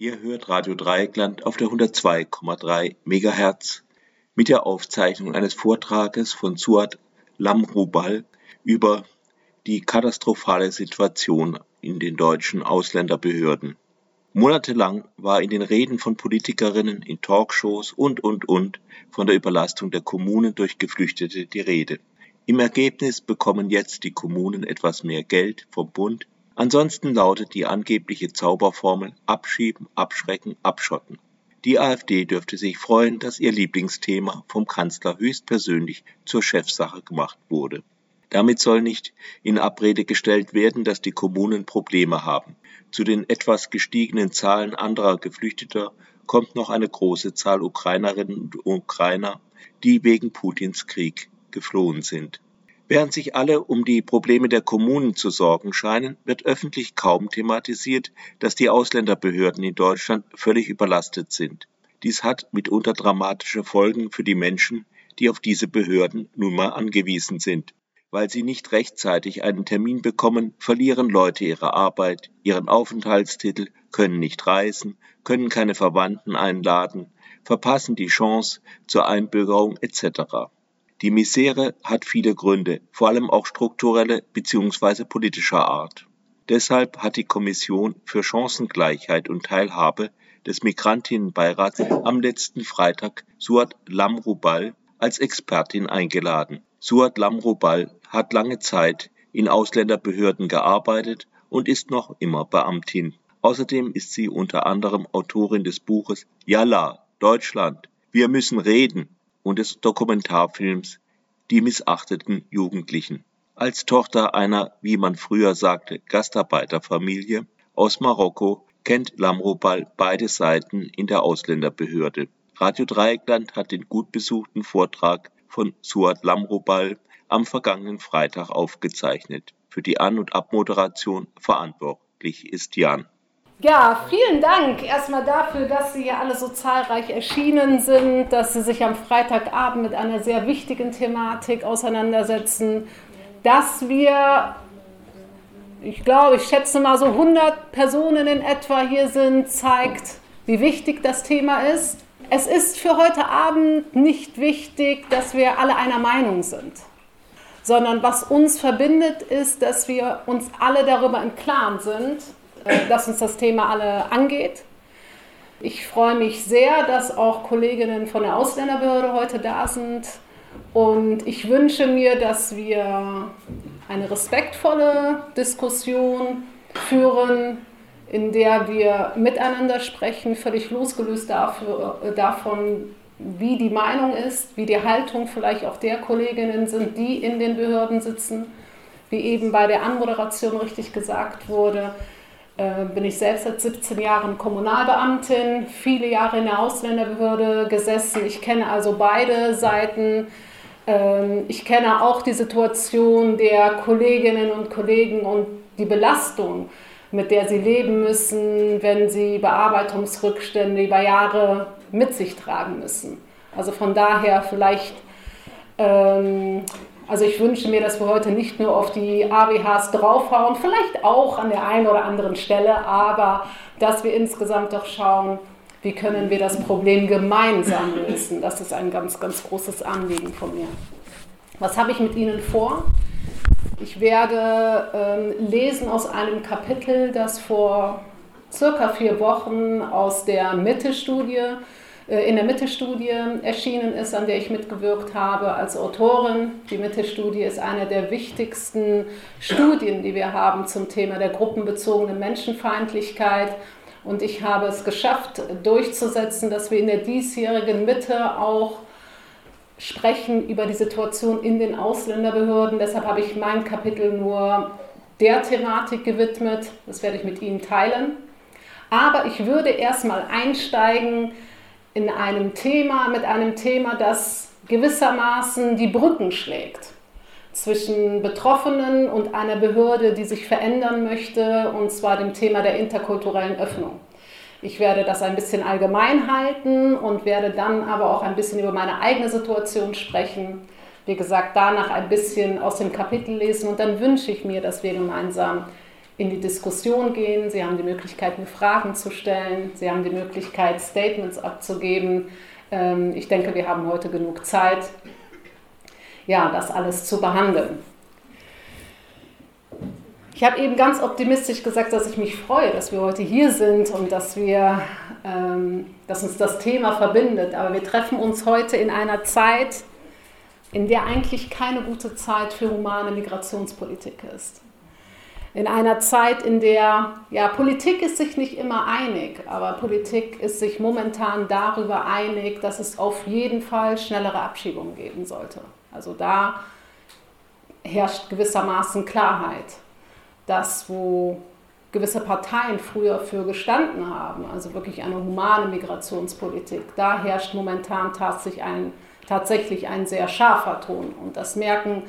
Ihr hört Radio Dreieckland auf der 102,3 MHz mit der Aufzeichnung eines Vortrages von Suat Lamrubal über die katastrophale Situation in den deutschen Ausländerbehörden. Monatelang war in den Reden von Politikerinnen, in Talkshows und, und, und von der Überlastung der Kommunen durch Geflüchtete die Rede. Im Ergebnis bekommen jetzt die Kommunen etwas mehr Geld vom Bund. Ansonsten lautet die angebliche Zauberformel Abschieben, Abschrecken, Abschotten. Die AfD dürfte sich freuen, dass ihr Lieblingsthema vom Kanzler höchstpersönlich zur Chefsache gemacht wurde. Damit soll nicht in Abrede gestellt werden, dass die Kommunen Probleme haben. Zu den etwas gestiegenen Zahlen anderer Geflüchteter kommt noch eine große Zahl Ukrainerinnen und Ukrainer, die wegen Putins Krieg geflohen sind. Während sich alle um die Probleme der Kommunen zu sorgen scheinen, wird öffentlich kaum thematisiert, dass die Ausländerbehörden in Deutschland völlig überlastet sind. Dies hat mitunter dramatische Folgen für die Menschen, die auf diese Behörden nun mal angewiesen sind. Weil sie nicht rechtzeitig einen Termin bekommen, verlieren Leute ihre Arbeit, ihren Aufenthaltstitel, können nicht reisen, können keine Verwandten einladen, verpassen die Chance zur Einbürgerung etc. Die Misere hat viele Gründe, vor allem auch strukturelle bzw. politischer Art. Deshalb hat die Kommission für Chancengleichheit und Teilhabe des Migrantinnenbeirats am letzten Freitag Suat Lamrubal als Expertin eingeladen. Suat Lamrubal hat lange Zeit in Ausländerbehörden gearbeitet und ist noch immer Beamtin. Außerdem ist sie unter anderem Autorin des Buches Yalla, Deutschland, wir müssen reden und des Dokumentarfilms Die missachteten Jugendlichen. Als Tochter einer, wie man früher sagte, Gastarbeiterfamilie aus Marokko kennt Lamrobal beide Seiten in der Ausländerbehörde. Radio Dreieckland hat den gut besuchten Vortrag von Suat Lamrobal am vergangenen Freitag aufgezeichnet. Für die An- und Abmoderation verantwortlich ist Jan. Ja, vielen Dank erstmal dafür, dass Sie hier alle so zahlreich erschienen sind, dass Sie sich am Freitagabend mit einer sehr wichtigen Thematik auseinandersetzen, dass wir, ich glaube, ich schätze mal so 100 Personen in etwa hier sind, zeigt, wie wichtig das Thema ist. Es ist für heute Abend nicht wichtig, dass wir alle einer Meinung sind, sondern was uns verbindet, ist, dass wir uns alle darüber im Klaren sind, dass uns das Thema alle angeht. Ich freue mich sehr, dass auch Kolleginnen von der Ausländerbehörde heute da sind. Und ich wünsche mir, dass wir eine respektvolle Diskussion führen, in der wir miteinander sprechen, völlig losgelöst dafür, äh, davon, wie die Meinung ist, wie die Haltung vielleicht auch der Kolleginnen sind, die in den Behörden sitzen. Wie eben bei der Anmoderation richtig gesagt wurde, äh, bin ich selbst seit 17 Jahren Kommunalbeamtin, viele Jahre in der Ausländerbehörde gesessen. Ich kenne also beide Seiten. Ähm, ich kenne auch die Situation der Kolleginnen und Kollegen und die Belastung, mit der sie leben müssen, wenn sie Bearbeitungsrückstände über Jahre mit sich tragen müssen. Also von daher vielleicht ähm, also ich wünsche mir, dass wir heute nicht nur auf die ABHs draufhauen, vielleicht auch an der einen oder anderen Stelle, aber dass wir insgesamt doch schauen, wie können wir das Problem gemeinsam lösen. Das ist ein ganz, ganz großes Anliegen von mir. Was habe ich mit Ihnen vor? Ich werde ähm, lesen aus einem Kapitel, das vor circa vier Wochen aus der Mitte-Studie in der Mitte-Studie erschienen ist, an der ich mitgewirkt habe als Autorin. Die Mitte-Studie ist eine der wichtigsten Studien, die wir haben zum Thema der gruppenbezogenen Menschenfeindlichkeit. Und ich habe es geschafft, durchzusetzen, dass wir in der diesjährigen Mitte auch sprechen über die Situation in den Ausländerbehörden. Deshalb habe ich mein Kapitel nur der Thematik gewidmet. Das werde ich mit Ihnen teilen. Aber ich würde erstmal einsteigen in einem Thema, mit einem Thema, das gewissermaßen die Brücken schlägt zwischen Betroffenen und einer Behörde, die sich verändern möchte, und zwar dem Thema der interkulturellen Öffnung. Ich werde das ein bisschen allgemein halten und werde dann aber auch ein bisschen über meine eigene Situation sprechen. Wie gesagt, danach ein bisschen aus dem Kapitel lesen und dann wünsche ich mir, dass wir gemeinsam in die Diskussion gehen, sie haben die Möglichkeit, mir Fragen zu stellen, sie haben die Möglichkeit, Statements abzugeben. Ähm, ich denke, wir haben heute genug Zeit, ja, das alles zu behandeln. Ich habe eben ganz optimistisch gesagt, dass ich mich freue, dass wir heute hier sind und dass, wir, ähm, dass uns das Thema verbindet. Aber wir treffen uns heute in einer Zeit, in der eigentlich keine gute Zeit für humane Migrationspolitik ist. In einer Zeit, in der, ja, Politik ist sich nicht immer einig, aber Politik ist sich momentan darüber einig, dass es auf jeden Fall schnellere Abschiebungen geben sollte. Also da herrscht gewissermaßen Klarheit das, wo gewisse Parteien früher für gestanden haben, also wirklich eine humane Migrationspolitik, da herrscht momentan tatsächlich ein, tatsächlich ein sehr scharfer Ton. Und das merken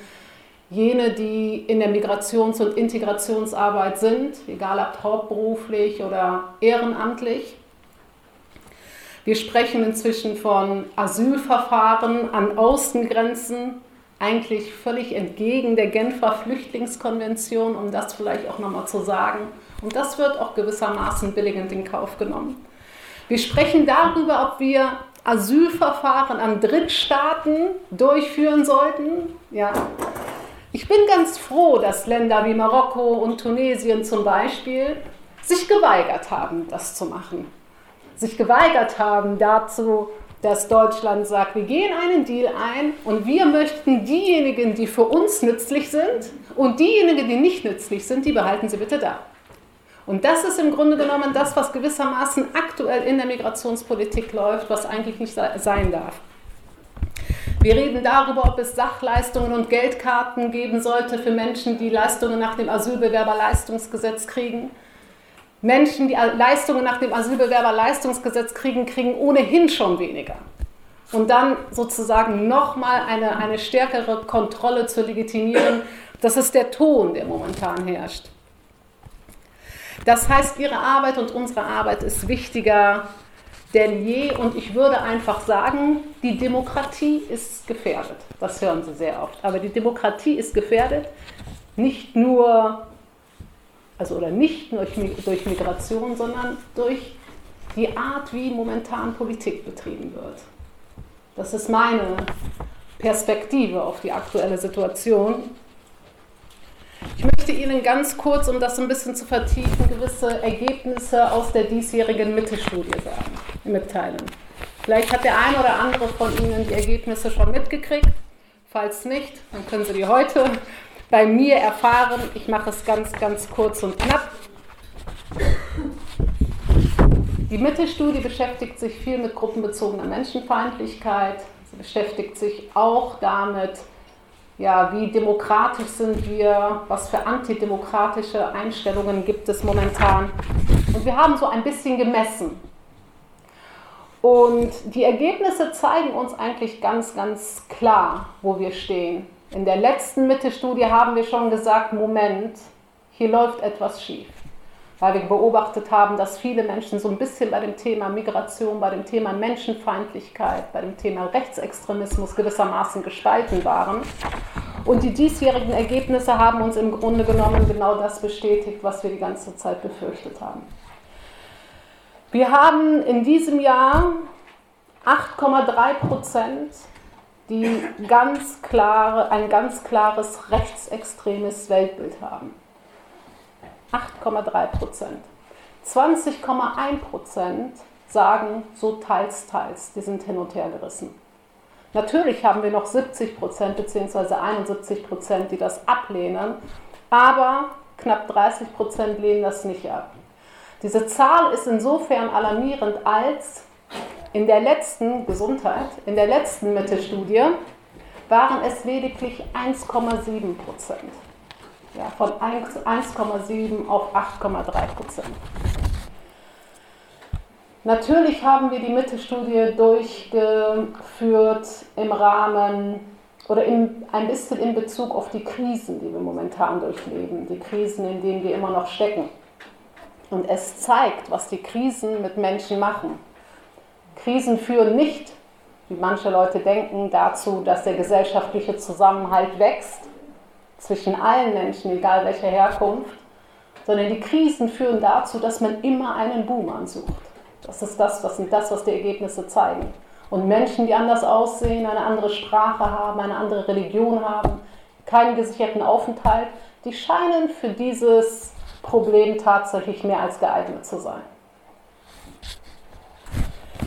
jene, die in der Migrations- und Integrationsarbeit sind, egal ob hauptberuflich oder ehrenamtlich. Wir sprechen inzwischen von Asylverfahren an Außengrenzen, eigentlich völlig entgegen der Genfer Flüchtlingskonvention, um das vielleicht auch nochmal zu sagen. Und das wird auch gewissermaßen billigend in Kauf genommen. Wir sprechen darüber, ob wir Asylverfahren an Drittstaaten durchführen sollten. Ja. Ich bin ganz froh, dass Länder wie Marokko und Tunesien zum Beispiel sich geweigert haben, das zu machen. Sich geweigert haben, dazu dass Deutschland sagt, wir gehen einen Deal ein und wir möchten diejenigen, die für uns nützlich sind und diejenigen, die nicht nützlich sind, die behalten sie bitte da. Und das ist im Grunde genommen das, was gewissermaßen aktuell in der Migrationspolitik läuft, was eigentlich nicht sein darf. Wir reden darüber, ob es Sachleistungen und Geldkarten geben sollte für Menschen, die Leistungen nach dem Asylbewerberleistungsgesetz kriegen. Menschen, die Leistungen nach dem Asylbewerberleistungsgesetz kriegen, kriegen ohnehin schon weniger. Und dann sozusagen nochmal eine, eine stärkere Kontrolle zu legitimieren, das ist der Ton, der momentan herrscht. Das heißt, Ihre Arbeit und unsere Arbeit ist wichtiger denn je. Und ich würde einfach sagen, die Demokratie ist gefährdet. Das hören Sie sehr oft. Aber die Demokratie ist gefährdet, nicht nur also oder nicht nur durch Migration, sondern durch die Art, wie momentan Politik betrieben wird. Das ist meine Perspektive auf die aktuelle Situation. Ich möchte Ihnen ganz kurz, um das ein bisschen zu vertiefen, gewisse Ergebnisse aus der diesjährigen Mitte-Studie sagen, mitteilen. Vielleicht hat der eine oder andere von Ihnen die Ergebnisse schon mitgekriegt. Falls nicht, dann können Sie die heute bei mir erfahren. Ich mache es ganz, ganz kurz und knapp. Die Mittelstudie beschäftigt sich viel mit gruppenbezogener Menschenfeindlichkeit. Sie beschäftigt sich auch damit, ja, wie demokratisch sind wir, was für antidemokratische Einstellungen gibt es momentan. Und wir haben so ein bisschen gemessen. Und die Ergebnisse zeigen uns eigentlich ganz, ganz klar, wo wir stehen. In der letzten Mitte-Studie haben wir schon gesagt, Moment, hier läuft etwas schief. Weil wir beobachtet haben, dass viele Menschen so ein bisschen bei dem Thema Migration, bei dem Thema Menschenfeindlichkeit, bei dem Thema Rechtsextremismus gewissermaßen gespalten waren. Und die diesjährigen Ergebnisse haben uns im Grunde genommen genau das bestätigt, was wir die ganze Zeit befürchtet haben. Wir haben in diesem Jahr 8,3 Prozent die ganz klare, ein ganz klares rechtsextremes Weltbild haben. 8,3 Prozent. 20,1 Prozent sagen so teils, teils. Die sind hin und her gerissen. Natürlich haben wir noch 70 Prozent bzw. 71 Prozent, die das ablehnen, aber knapp 30 Prozent lehnen das nicht ab. Diese Zahl ist insofern alarmierend, als in der letzten Gesundheit, in der letzten Mitte-Studie waren es lediglich 1,7 Prozent. Ja, von 1,7 auf 8,3 Prozent. Natürlich haben wir die Mitte-Studie durchgeführt im Rahmen oder in, ein bisschen in Bezug auf die Krisen, die wir momentan durchleben, die Krisen, in denen wir immer noch stecken. Und es zeigt, was die Krisen mit Menschen machen. Krisen führen nicht, wie manche Leute denken, dazu, dass der gesellschaftliche Zusammenhalt wächst zwischen allen Menschen, egal welcher Herkunft, sondern die Krisen führen dazu, dass man immer einen Buhmann sucht. Das ist das, was, das, was die Ergebnisse zeigen. Und Menschen, die anders aussehen, eine andere Sprache haben, eine andere Religion haben, keinen gesicherten Aufenthalt, die scheinen für dieses Problem tatsächlich mehr als geeignet zu sein.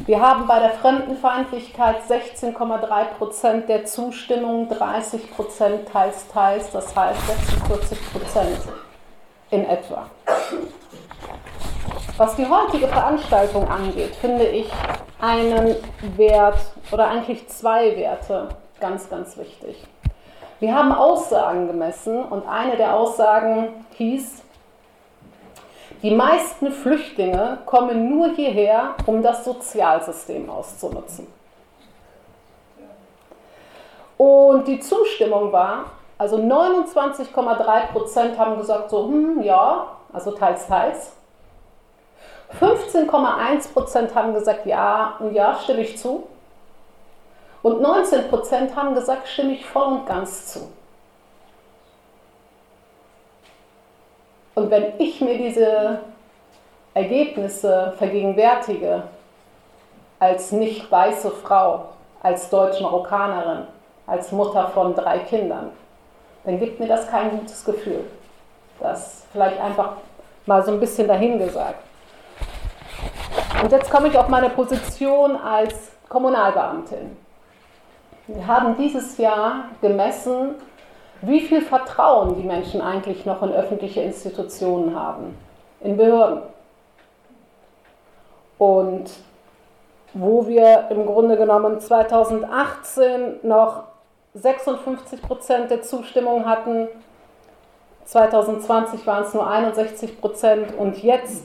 Wir haben bei der Fremdenfeindlichkeit 16,3 Prozent der Zustimmung, 30 Prozent teils, teils, das heißt 46 Prozent in etwa. Was die heutige Veranstaltung angeht, finde ich einen Wert oder eigentlich zwei Werte ganz, ganz wichtig. Wir haben Aussagen gemessen und eine der Aussagen hieß, die meisten Flüchtlinge kommen nur hierher, um das Sozialsystem auszunutzen. Und die Zustimmung war, also 29,3 Prozent haben gesagt, so, hm, ja, also teils, teils. 15,1 Prozent haben gesagt, ja, ja, stimme ich zu. Und 19 Prozent haben gesagt, stimme ich voll und ganz zu. Und wenn ich mir diese Ergebnisse vergegenwärtige, als nicht weiße Frau, als Deutsch-Marokkanerin, als Mutter von drei Kindern, dann gibt mir das kein gutes Gefühl. Das vielleicht einfach mal so ein bisschen dahingesagt. Und jetzt komme ich auf meine Position als Kommunalbeamtin. Wir haben dieses Jahr gemessen, wie viel Vertrauen die Menschen eigentlich noch in öffentliche Institutionen haben, in Behörden. Und wo wir im Grunde genommen 2018 noch 56 Prozent der Zustimmung hatten, 2020 waren es nur 61 Prozent und jetzt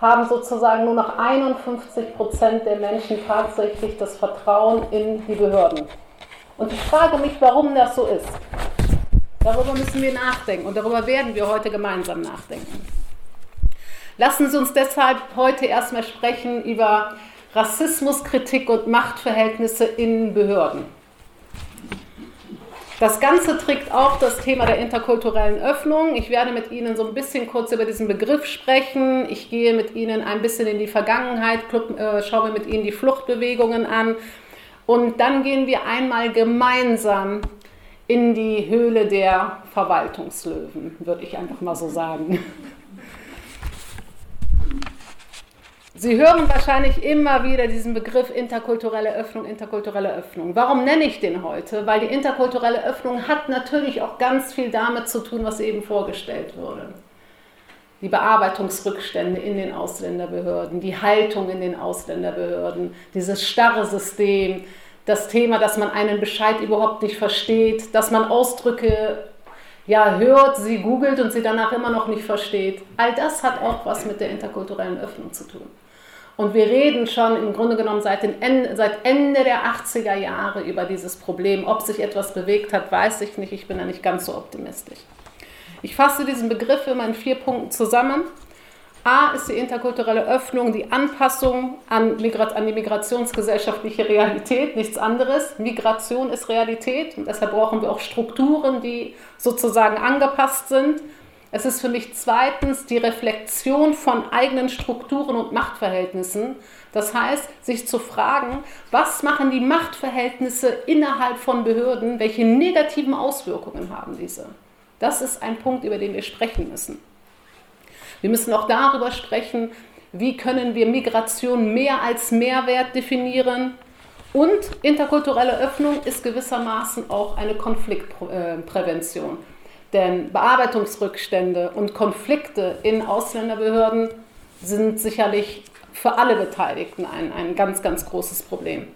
haben sozusagen nur noch 51 Prozent der Menschen tatsächlich das Vertrauen in die Behörden. Und ich frage mich, warum das so ist. Darüber müssen wir nachdenken und darüber werden wir heute gemeinsam nachdenken. Lassen Sie uns deshalb heute erstmal sprechen über Rassismuskritik und Machtverhältnisse in Behörden. Das Ganze trägt auch das Thema der interkulturellen Öffnung. Ich werde mit Ihnen so ein bisschen kurz über diesen Begriff sprechen. Ich gehe mit Ihnen ein bisschen in die Vergangenheit, äh, schaue mir mit Ihnen die Fluchtbewegungen an. Und dann gehen wir einmal gemeinsam in die Höhle der Verwaltungslöwen, würde ich einfach mal so sagen. Sie hören wahrscheinlich immer wieder diesen Begriff interkulturelle Öffnung, interkulturelle Öffnung. Warum nenne ich den heute? Weil die interkulturelle Öffnung hat natürlich auch ganz viel damit zu tun, was eben vorgestellt wurde. Die Bearbeitungsrückstände in den Ausländerbehörden, die Haltung in den Ausländerbehörden, dieses starre System, das Thema, dass man einen Bescheid überhaupt nicht versteht, dass man Ausdrücke ja, hört, sie googelt und sie danach immer noch nicht versteht. All das hat auch was mit der interkulturellen Öffnung zu tun. Und wir reden schon im Grunde genommen seit, Ende, seit Ende der 80er Jahre über dieses Problem. Ob sich etwas bewegt hat, weiß ich nicht. Ich bin da nicht ganz so optimistisch. Ich fasse diesen Begriff immer in vier Punkten zusammen. A ist die interkulturelle Öffnung, die Anpassung an, an, die migrationsgesellschaftliche Realität, nichts anderes. Migration ist Realität und deshalb brauchen wir auch Strukturen, die sozusagen angepasst sind. Es ist für mich zweitens die Reflexion von eigenen Strukturen und Machtverhältnissen. Das heißt, sich zu fragen, was machen die Machtverhältnisse innerhalb von Behörden, welche negativen Auswirkungen haben diese. Das ist ein Punkt, über den wir sprechen müssen. Wir müssen auch darüber sprechen, wie können wir Migration mehr als Mehrwert definieren. Und interkulturelle Öffnung ist gewissermaßen auch eine Konfliktprävention. Denn Bearbeitungsrückstände und Konflikte in Ausländerbehörden sind sicherlich für alle Beteiligten ein, ein ganz, ganz großes Problem.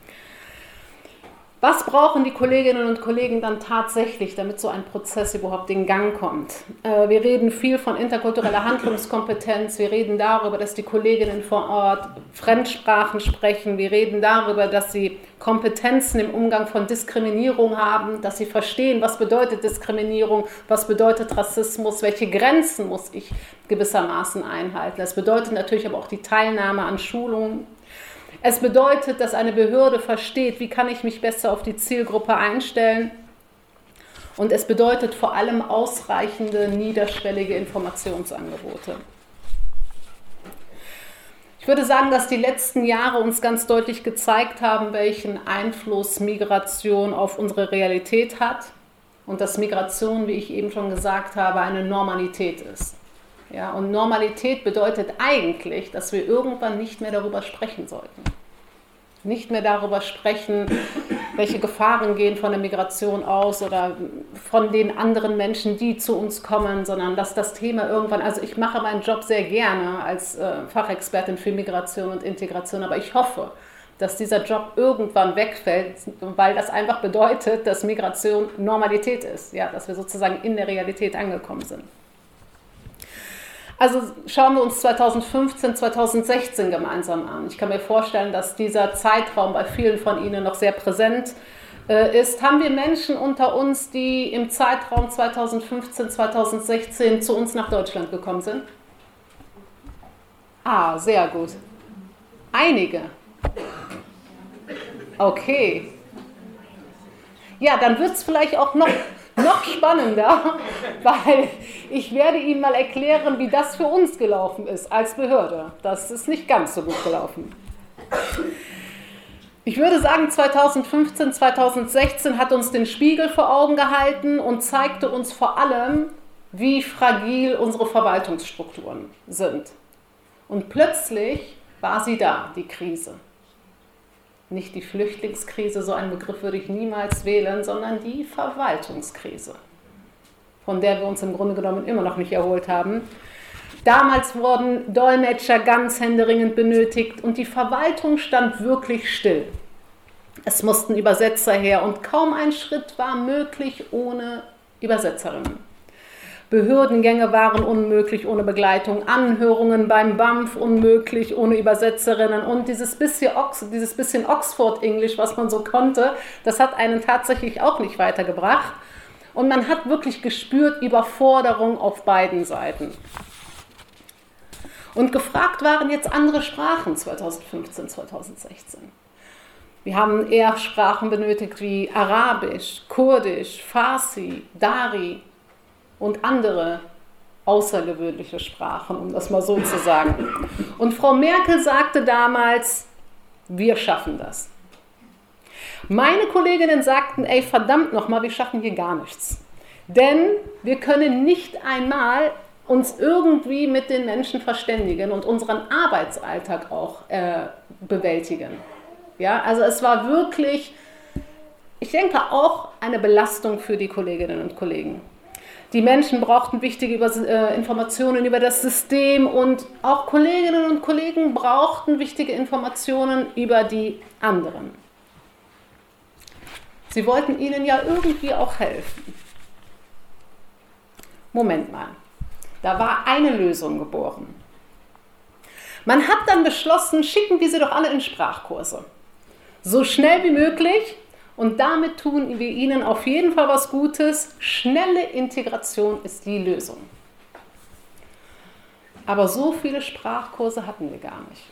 Was brauchen die Kolleginnen und Kollegen dann tatsächlich, damit so ein Prozess überhaupt in Gang kommt? Äh, wir reden viel von interkultureller Handlungskompetenz. Wir reden darüber, dass die Kolleginnen vor Ort Fremdsprachen sprechen. Wir reden darüber, dass sie Kompetenzen im Umgang von Diskriminierung haben, dass sie verstehen, was bedeutet Diskriminierung, was bedeutet Rassismus, welche Grenzen muss ich gewissermaßen einhalten. Das bedeutet natürlich aber auch die Teilnahme an Schulungen, es bedeutet, dass eine Behörde versteht, wie kann ich mich besser auf die Zielgruppe einstellen. Und es bedeutet vor allem ausreichende, niederschwellige Informationsangebote. Ich würde sagen, dass die letzten Jahre uns ganz deutlich gezeigt haben, welchen Einfluss Migration auf unsere Realität hat und dass Migration, wie ich eben schon gesagt habe, eine Normalität ist. Ja, und Normalität bedeutet eigentlich, dass wir irgendwann nicht mehr darüber sprechen sollten. Nicht mehr darüber sprechen, welche Gefahren gehen von der Migration aus oder von den anderen Menschen, die zu uns kommen, sondern dass das Thema irgendwann, also ich mache meinen Job sehr gerne als äh, Fachexpertin für Migration und Integration, aber ich hoffe, dass dieser Job irgendwann wegfällt, weil das einfach bedeutet, dass Migration Normalität ist, ja, dass wir sozusagen in der Realität angekommen sind. Also schauen wir uns 2015, 2016 gemeinsam an. Ich kann mir vorstellen, dass dieser Zeitraum bei vielen von Ihnen noch sehr präsent äh, ist. Haben wir Menschen unter uns, die im Zeitraum 2015, 2016 zu uns nach Deutschland gekommen sind? Ah, sehr gut. Einige. Okay. Ja, dann wird es vielleicht auch noch noch spannender, weil ich werde Ihnen mal erklären, wie das für uns gelaufen ist als Behörde. Das ist nicht ganz so gut gelaufen. Ich würde sagen, 2015, 2016 hat uns den Spiegel vor Augen gehalten und zeigte uns vor allem, wie fragil unsere Verwaltungsstrukturen sind. Und plötzlich war sie da, die Krise nicht die Flüchtlingskrise, so einen Begriff würde ich niemals wählen, sondern die Verwaltungskrise, von der wir uns im Grunde genommen immer noch nicht erholt haben. Damals wurden Dolmetscher ganz händeringend benötigt und die Verwaltung stand wirklich still. Es mussten Übersetzer her und kaum ein Schritt war möglich ohne Übersetzerinnen. Behördengänge waren unmöglich ohne Begleitung, Anhörungen beim BAMF unmöglich ohne Übersetzerinnen und dieses bisschen, Ox dieses bisschen Oxford-Englisch, was man so konnte, das hat einen tatsächlich auch nicht weitergebracht. Und man hat wirklich gespürt Überforderung auf beiden Seiten. Und gefragt waren jetzt andere Sprachen 2015, 2016. Wir haben eher Sprachen benötigt wie Arabisch, Kurdisch, Farsi, Dari, und andere außergewöhnliche Sprachen, um das mal so zu sagen. Und Frau Merkel sagte damals, wir schaffen das. Meine Kolleginnen sagten, ey, verdammt nochmal, wir schaffen hier gar nichts. Denn wir können nicht einmal uns irgendwie mit den Menschen verständigen und unseren Arbeitsalltag auch äh, bewältigen. Ja, also es war wirklich, ich denke auch eine Belastung für die Kolleginnen und Kollegen. Die Menschen brauchten wichtige äh, Informationen über das System und auch Kolleginnen und Kollegen brauchten wichtige Informationen über die anderen. Sie wollten ihnen ja irgendwie auch helfen. Moment mal, da war eine Lösung geboren. Man hat dann beschlossen, schicken wir sie doch alle in Sprachkurse. So schnell wie möglich und damit tun wir ihnen auf jeden Fall was Gutes. Schnelle Integration ist die Lösung. Aber so viele Sprachkurse hatten wir gar nicht.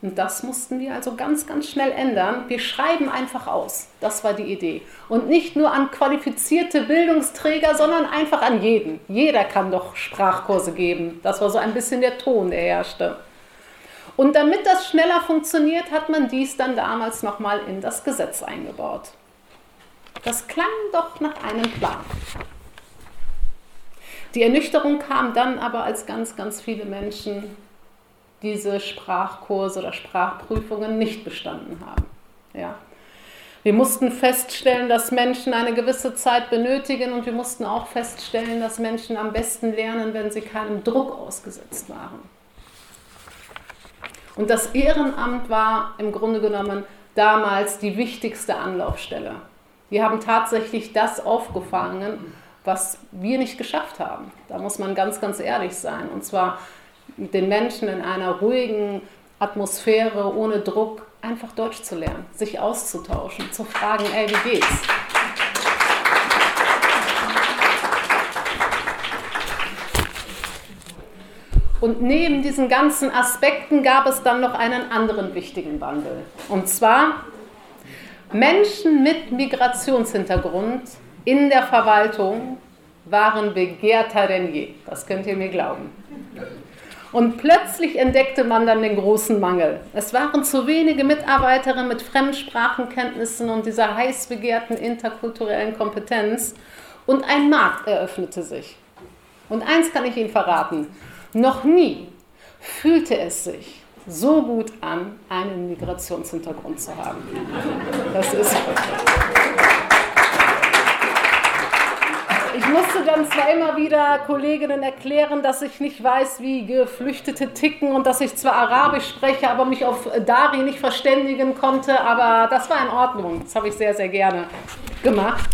Und das mussten wir also ganz, ganz schnell ändern. Wir schreiben einfach aus. Das war die Idee. Und nicht nur an qualifizierte Bildungsträger, sondern einfach an jeden. Jeder kann doch Sprachkurse geben. Das war so ein bisschen der Ton, der herrschte. Und damit das schneller funktioniert, hat man dies dann damals nochmal in das Gesetz eingebaut. Das klang doch nach einem Plan. Die Ernüchterung kam dann aber, als ganz, ganz viele Menschen diese Sprachkurse oder Sprachprüfungen nicht bestanden haben. Ja. Wir mussten feststellen, dass Menschen eine gewisse Zeit benötigen und wir mussten auch feststellen, dass Menschen am besten lernen, wenn sie keinem Druck ausgesetzt waren. Und das Ehrenamt war im Grunde genommen damals die wichtigste Anlaufstelle. Wir haben tatsächlich das aufgefangen, was wir nicht geschafft haben. Da muss man ganz, ganz ehrlich sein. Und zwar den Menschen in einer ruhigen Atmosphäre, ohne Druck, einfach Deutsch zu lernen, sich auszutauschen, zu fragen, ey, wie geht's? Und neben diesen ganzen Aspekten gab es dann noch einen anderen wichtigen Wandel. Und zwar Menschen mit Migrationshintergrund in der Verwaltung waren begehrter denn je. Das könnt ihr mir glauben. Und plötzlich entdeckte man dann den großen Mangel. Es waren zu wenige Mitarbeiterinnen mit Fremdsprachenkenntnissen und dieser heiß begehrten interkulturellen Kompetenz. Und ein Markt eröffnete sich. Und eins kann ich Ihnen verraten. Noch nie fühlte es sich so gut an, einen Migrationshintergrund zu haben. Das ist. Ich musste dann zwar immer wieder Kolleginnen erklären, dass ich nicht weiß, wie Geflüchtete ticken und dass ich zwar Arabisch spreche, aber mich auf Dari nicht verständigen konnte, aber das war in Ordnung. Das habe ich sehr, sehr gerne gemacht.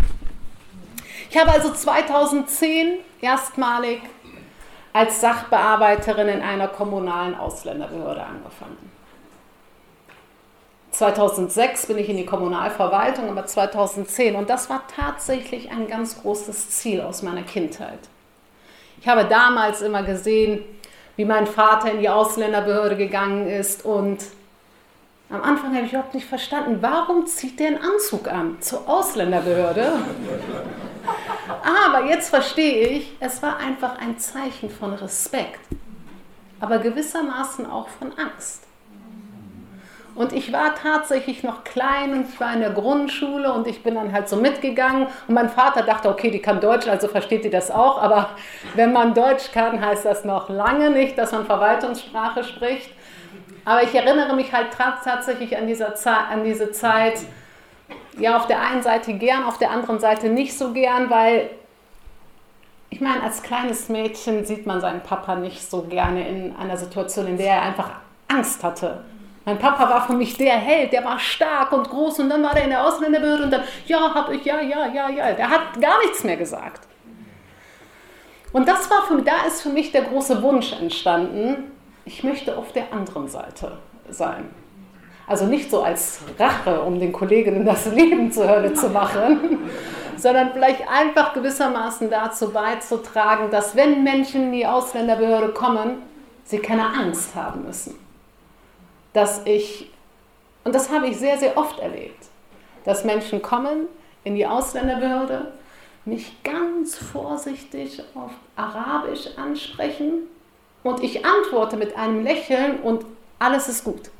Ich habe also 2010 erstmalig als Sachbearbeiterin in einer kommunalen Ausländerbehörde angefangen. 2006 bin ich in die Kommunalverwaltung, aber 2010. Und das war tatsächlich ein ganz großes Ziel aus meiner Kindheit. Ich habe damals immer gesehen, wie mein Vater in die Ausländerbehörde gegangen ist und am Anfang habe ich überhaupt nicht verstanden, warum zieht der einen Anzug an zur Ausländerbehörde? Aber jetzt verstehe ich, es war einfach ein Zeichen von Respekt, aber gewissermaßen auch von Angst. Und ich war tatsächlich noch klein und ich war in der Grundschule und ich bin dann halt so mitgegangen. Und mein Vater dachte, okay, die kann Deutsch, also versteht die das auch. Aber wenn man Deutsch kann, heißt das noch lange nicht, dass man Verwaltungssprache spricht. Aber ich erinnere mich halt tatsächlich an, dieser an diese Zeit, ja, auf der einen Seite gern, auf der anderen Seite nicht so gern, weil ich meine, als kleines Mädchen sieht man seinen Papa nicht so gerne in einer Situation, in der er einfach Angst hatte. Mein Papa war für mich der Held, der war stark und groß und dann war er in der Ausländerbehörde und dann, ja, hab ich, ja, ja, ja, ja. Der hat gar nichts mehr gesagt. Und das war für, da ist für mich der große Wunsch entstanden, ich möchte auf der anderen Seite sein. Also nicht so als Rache, um den Kolleginnen das Leben zur Hölle zu machen, sondern vielleicht einfach gewissermaßen dazu beizutragen, dass wenn Menschen in die Ausländerbehörde kommen, sie keine Angst haben müssen dass ich, und das habe ich sehr, sehr oft erlebt, dass Menschen kommen in die Ausländerbehörde, mich ganz vorsichtig auf Arabisch ansprechen und ich antworte mit einem Lächeln und alles ist gut.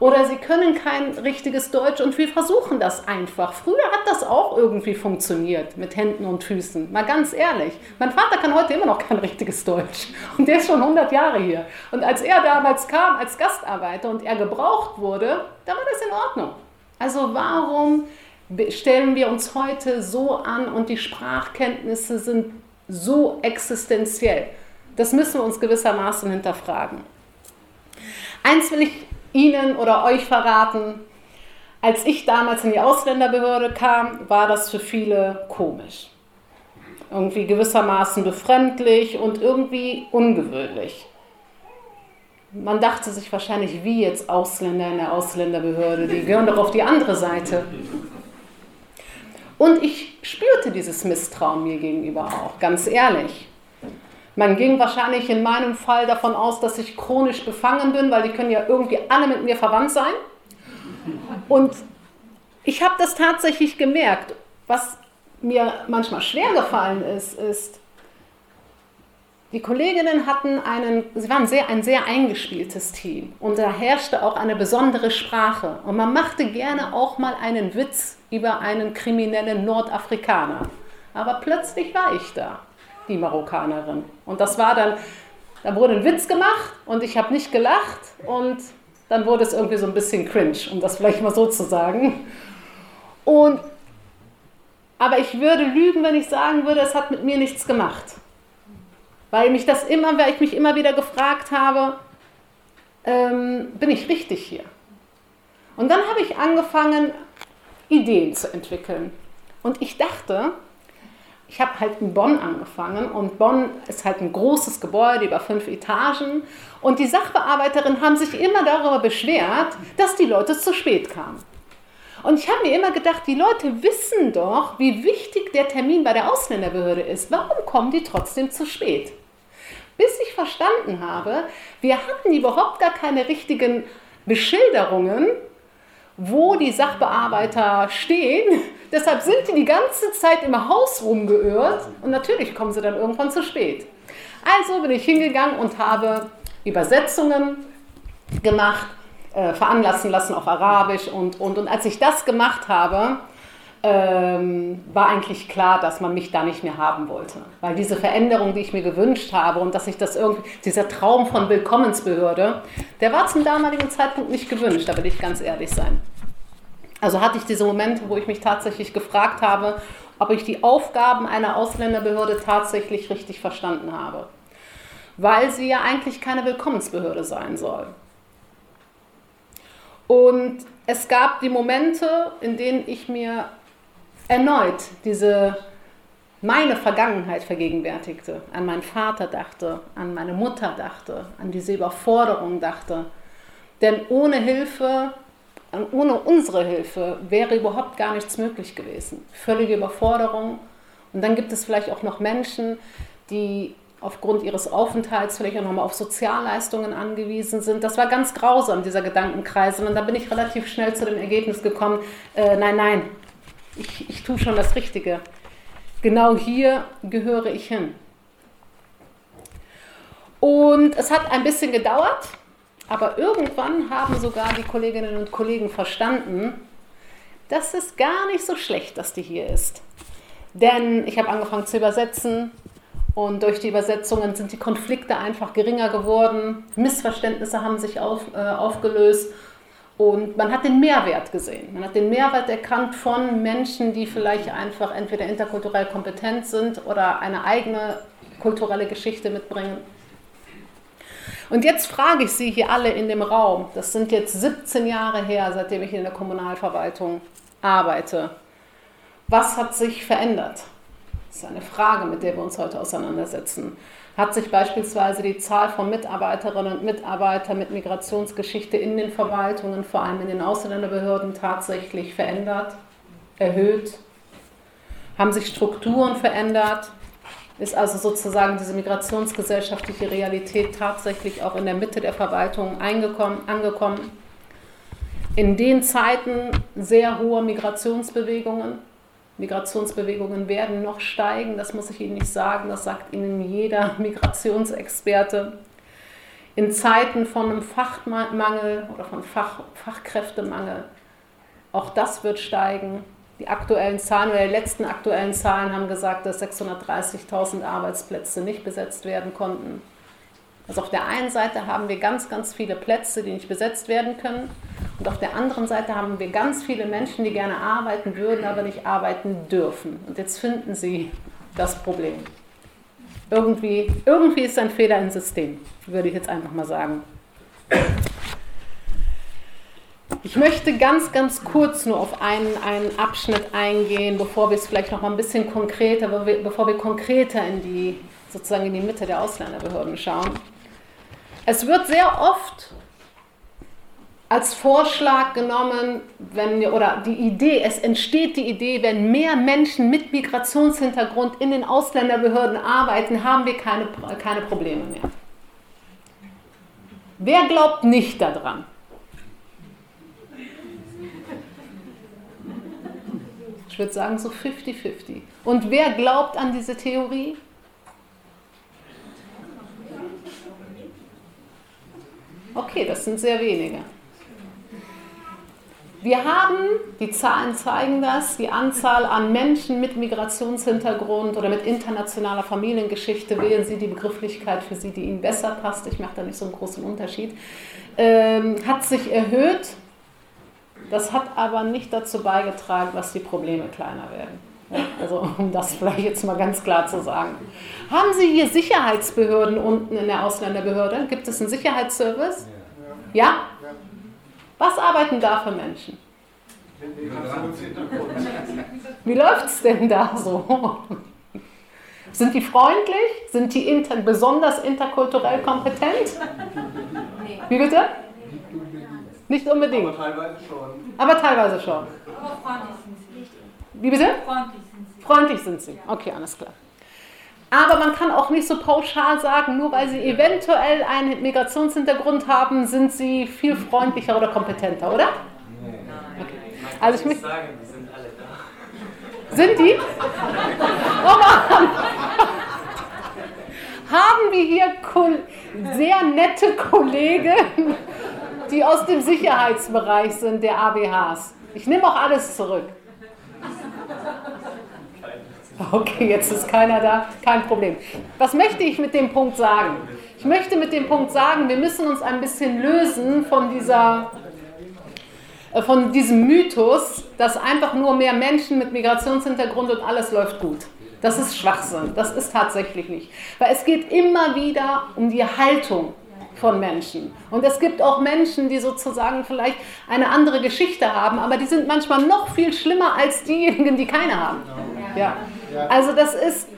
Oder sie können kein richtiges Deutsch und wir versuchen das einfach. Früher hat das auch irgendwie funktioniert mit Händen und Füßen. Mal ganz ehrlich. Mein Vater kann heute immer noch kein richtiges Deutsch. Und der ist schon 100 Jahre hier. Und als er damals kam als Gastarbeiter und er gebraucht wurde, da war das in Ordnung. Also warum stellen wir uns heute so an und die Sprachkenntnisse sind so existenziell? Das müssen wir uns gewissermaßen hinterfragen. Eins will ich Ihnen oder euch verraten, als ich damals in die Ausländerbehörde kam, war das für viele komisch. Irgendwie gewissermaßen befremdlich und irgendwie ungewöhnlich. Man dachte sich wahrscheinlich, wie jetzt Ausländer in der Ausländerbehörde, die gehören doch auf die andere Seite. Und ich spürte dieses Misstrauen mir gegenüber auch, ganz ehrlich. Man ging wahrscheinlich in meinem Fall davon aus, dass ich chronisch befangen bin, weil die können ja irgendwie alle mit mir verwandt sein. Und ich habe das tatsächlich gemerkt. Was mir manchmal schwer gefallen ist, ist, die Kolleginnen hatten einen, sie waren sehr, ein sehr eingespieltes Team und da herrschte auch eine besondere Sprache. Und man machte gerne auch mal einen Witz über einen kriminellen Nordafrikaner. Aber plötzlich war ich da die Marokkanerin. Und das war dann, da wurde ein Witz gemacht und ich habe nicht gelacht und dann wurde es irgendwie so ein bisschen cringe, um das vielleicht mal so zu sagen. Und, aber ich würde lügen, wenn ich sagen würde, es hat mit mir nichts gemacht. Weil mich das immer, weil ich mich immer wieder gefragt habe, ähm, bin ich richtig hier? Und dann habe ich angefangen, Ideen zu entwickeln. Und ich dachte, ich habe halt in Bonn angefangen und Bonn ist halt ein großes Gebäude über fünf Etagen und die Sachbearbeiterinnen haben sich immer darüber beschwert, dass die Leute zu spät kamen. Und ich habe mir immer gedacht, die Leute wissen doch, wie wichtig der Termin bei der Ausländerbehörde ist. Warum kommen die trotzdem zu spät? Bis ich verstanden habe, wir hatten überhaupt gar keine richtigen Beschilderungen, wo die Sachbearbeiter stehen. Deshalb sind die die ganze Zeit im Haus rumgeirrt und natürlich kommen sie dann irgendwann zu spät. Also bin ich hingegangen und habe Übersetzungen gemacht, äh, veranlassen lassen auf Arabisch und, und, und als ich das gemacht habe, ähm, war eigentlich klar, dass man mich da nicht mehr haben wollte. Weil diese Veränderung, die ich mir gewünscht habe und dass ich das irgendwie, dieser Traum von Willkommensbehörde, der war zum damaligen Zeitpunkt nicht gewünscht, da will ich ganz ehrlich sein. Also hatte ich diese Momente, wo ich mich tatsächlich gefragt habe, ob ich die Aufgaben einer Ausländerbehörde tatsächlich richtig verstanden habe. Weil sie ja eigentlich keine Willkommensbehörde sein soll. Und es gab die Momente, in denen ich mir erneut diese meine Vergangenheit vergegenwärtigte, an meinen Vater dachte, an meine Mutter dachte, an diese Überforderung dachte. Denn ohne Hilfe, ohne unsere Hilfe wäre überhaupt gar nichts möglich gewesen. Völlige Überforderung. Und dann gibt es vielleicht auch noch Menschen, die aufgrund ihres Aufenthalts vielleicht auch nochmal auf Sozialleistungen angewiesen sind. Das war ganz grausam, dieser Gedankenkreis. Und dann bin ich relativ schnell zu dem Ergebnis gekommen, äh, nein, nein, ich, ich tue schon das Richtige. Genau hier gehöre ich hin. Und es hat ein bisschen gedauert, aber irgendwann haben sogar die Kolleginnen und Kollegen verstanden, das ist gar nicht so schlecht, dass die hier ist. Denn ich habe angefangen zu übersetzen und durch die Übersetzungen sind die Konflikte einfach geringer geworden, Missverständnisse haben sich auf, äh, aufgelöst und man hat den Mehrwert gesehen. Man hat den Mehrwert erkannt von Menschen, die vielleicht einfach entweder interkulturell kompetent sind oder eine eigene kulturelle Geschichte mitbringen. Und jetzt frage ich Sie hier alle in dem Raum, das sind jetzt 17 Jahre her, seitdem ich in der Kommunalverwaltung arbeite. Was hat sich verändert? Das ist eine Frage, mit der wir uns heute auseinandersetzen. Hat sich beispielsweise die Zahl von Mitarbeiterinnen und Mitarbeitern mit Migrationsgeschichte in den Verwaltungen, vor allem in den Ausländerbehörden, tatsächlich verändert, erhöht? Haben sich Strukturen verändert? Ist also sozusagen diese migrationsgesellschaftliche Realität tatsächlich auch in der Mitte der Verwaltung angekommen? In den Zeiten sehr hoher Migrationsbewegungen Migrationsbewegungen werden noch steigen, das muss ich Ihnen nicht sagen, das sagt Ihnen jeder Migrationsexperte. In Zeiten von einem Fachmangel oder von Fach, Fachkräftemangel, auch das wird steigen. Die aktuellen Zahlen oder die letzten aktuellen Zahlen haben gesagt, dass 630.000 Arbeitsplätze nicht besetzt werden konnten. Also auf der einen Seite haben wir ganz, ganz viele Plätze, die nicht besetzt werden können. Und auf der anderen Seite haben wir ganz viele Menschen, die gerne arbeiten würden, aber nicht arbeiten dürfen. Und jetzt finden Sie das Problem. Irgendwie, irgendwie ist ein Fehler im System, würde ich jetzt einfach mal sagen. Ich möchte ganz, ganz kurz nur auf einen, einen Abschnitt eingehen, bevor wir es vielleicht noch mal ein bisschen konkreter, bevor wir konkreter in die, sozusagen in die Mitte der Ausländerbehörden schauen. Es wird sehr oft als Vorschlag genommen, wenn oder die Idee, es entsteht die Idee, wenn mehr Menschen mit Migrationshintergrund in den Ausländerbehörden arbeiten, haben wir keine, keine Probleme mehr. Wer glaubt nicht daran? Ich würde sagen so 50-50. Und wer glaubt an diese Theorie? Okay, das sind sehr wenige. Wir haben, die Zahlen zeigen das, die Anzahl an Menschen mit Migrationshintergrund oder mit internationaler Familiengeschichte, wählen Sie die Begrifflichkeit für Sie, die Ihnen besser passt, ich mache da nicht so einen großen Unterschied, ähm, hat sich erhöht. Das hat aber nicht dazu beigetragen, dass die Probleme kleiner werden. Ja, also um das vielleicht jetzt mal ganz klar zu sagen. Haben Sie hier Sicherheitsbehörden unten in der Ausländerbehörde? Gibt es einen Sicherheitsservice? Ja? Was arbeiten da für Menschen? Wie läuft es denn da so? Sind die freundlich? Sind die inter besonders interkulturell kompetent? Wie bitte? Nicht unbedingt. Aber teilweise schon. Aber teilweise schon. Aber freundlich sind sie. Wie bitte? Freundlich sind sie. Freundlich sind sie. Okay, alles klar. Aber man kann auch nicht so pauschal sagen, nur weil sie eventuell einen Migrationshintergrund haben, sind sie viel freundlicher oder kompetenter, oder? Also ich möchte sagen, die sind alle da. Sind die? Oh Mann. Haben wir hier sehr nette Kollegen, die aus dem Sicherheitsbereich sind, der ABHs. Ich nehme auch alles zurück. Okay, jetzt ist keiner da, kein Problem. Was möchte ich mit dem Punkt sagen? Ich möchte mit dem Punkt sagen, wir müssen uns ein bisschen lösen von dieser äh, von diesem Mythos, dass einfach nur mehr Menschen mit Migrationshintergrund und alles läuft gut. Das ist Schwachsinn. Das ist tatsächlich nicht. Weil es geht immer wieder um die Haltung von Menschen. Und es gibt auch Menschen, die sozusagen vielleicht eine andere Geschichte haben, aber die sind manchmal noch viel schlimmer als diejenigen, die keine haben. Ja. Also das ist,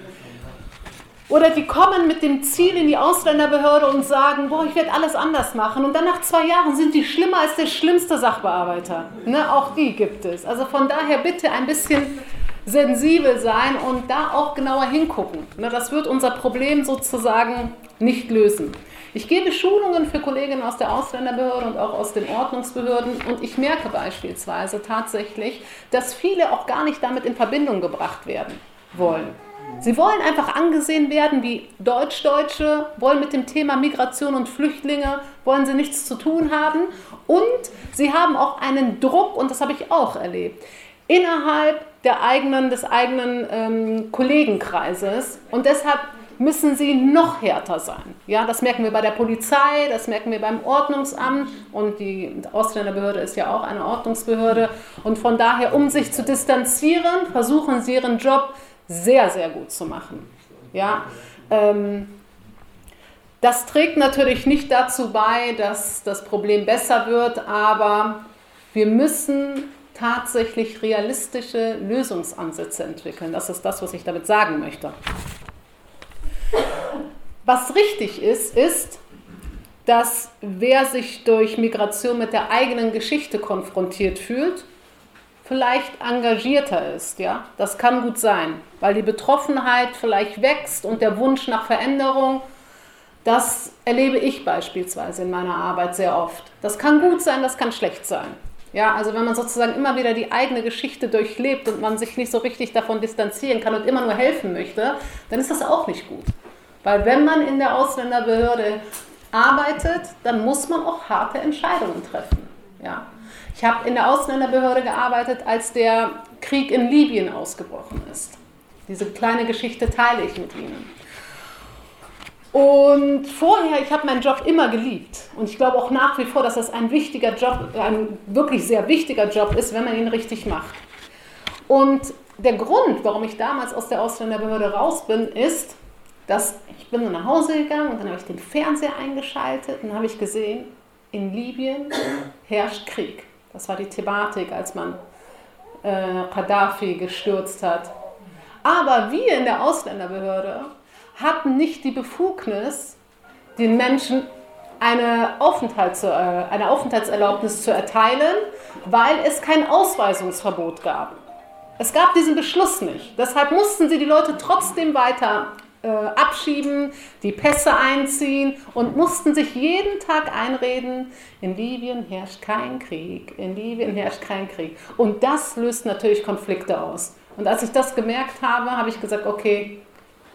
oder die kommen mit dem Ziel in die Ausländerbehörde und sagen, boah, ich werde alles anders machen. Und dann nach zwei Jahren sind die schlimmer als der schlimmste Sachbearbeiter. Ne? Auch die gibt es. Also von daher bitte ein bisschen sensibel sein und da auch genauer hingucken. Ne? Das wird unser Problem sozusagen nicht lösen. Ich gebe Schulungen für Kolleginnen aus der Ausländerbehörde und auch aus den Ordnungsbehörden und ich merke beispielsweise tatsächlich, dass viele auch gar nicht damit in Verbindung gebracht werden wollen. Sie wollen einfach angesehen werden wie Deutsch-Deutsche, wollen mit dem Thema Migration und Flüchtlinge, wollen sie nichts zu tun haben und sie haben auch einen Druck, und das habe ich auch erlebt, innerhalb der eigenen, des eigenen ähm, Kollegenkreises und deshalb müssen sie noch härter sein. Ja, das merken wir bei der Polizei, das merken wir beim Ordnungsamt und die Ausländerbehörde ist ja auch eine Ordnungsbehörde. Und von daher, um sich zu distanzieren, versuchen sie ihren Job sehr, sehr gut zu machen. Ja, ähm, das trägt natürlich nicht dazu bei, dass das Problem besser wird, aber wir müssen tatsächlich realistische Lösungsansätze entwickeln. Das ist das, was ich damit sagen möchte. Was richtig ist, ist, dass wer sich durch Migration mit der eigenen Geschichte konfrontiert fühlt, vielleicht engagierter ist. Ja? Das kann gut sein, weil die Betroffenheit vielleicht wächst und der Wunsch nach Veränderung, das erlebe ich beispielsweise in meiner Arbeit sehr oft. Das kann gut sein, das kann schlecht sein. Ja, also wenn man sozusagen immer wieder die eigene Geschichte durchlebt und man sich nicht so richtig davon distanzieren kann und immer nur helfen möchte, dann ist das auch nicht gut. Weil wenn man in der Ausländerbehörde arbeitet, dann muss man auch harte Entscheidungen treffen. Ja. Ich habe in der Ausländerbehörde gearbeitet, als der Krieg in Libyen ausgebrochen ist. Diese kleine Geschichte teile ich mit Ihnen. Und vorher, ich habe meinen Job immer geliebt. Und ich glaube auch nach wie vor, dass das ein wichtiger Job, ein wirklich sehr wichtiger Job ist, wenn man ihn richtig macht. Und der Grund, warum ich damals aus der Ausländerbehörde raus bin, ist, dass ich bin nach Hause gegangen und dann habe ich den Fernseher eingeschaltet und habe ich gesehen, in Libyen herrscht Krieg. Das war die Thematik, als man äh, Gaddafi gestürzt hat. Aber wir in der Ausländerbehörde hatten nicht die Befugnis, den Menschen eine, Aufenthalts, äh, eine Aufenthaltserlaubnis zu erteilen, weil es kein Ausweisungsverbot gab. Es gab diesen Beschluss nicht. Deshalb mussten sie die Leute trotzdem weiter äh, abschieben, die Pässe einziehen und mussten sich jeden Tag einreden, in Libyen herrscht kein Krieg, in Libyen herrscht kein Krieg. Und das löst natürlich Konflikte aus. Und als ich das gemerkt habe, habe ich gesagt, okay,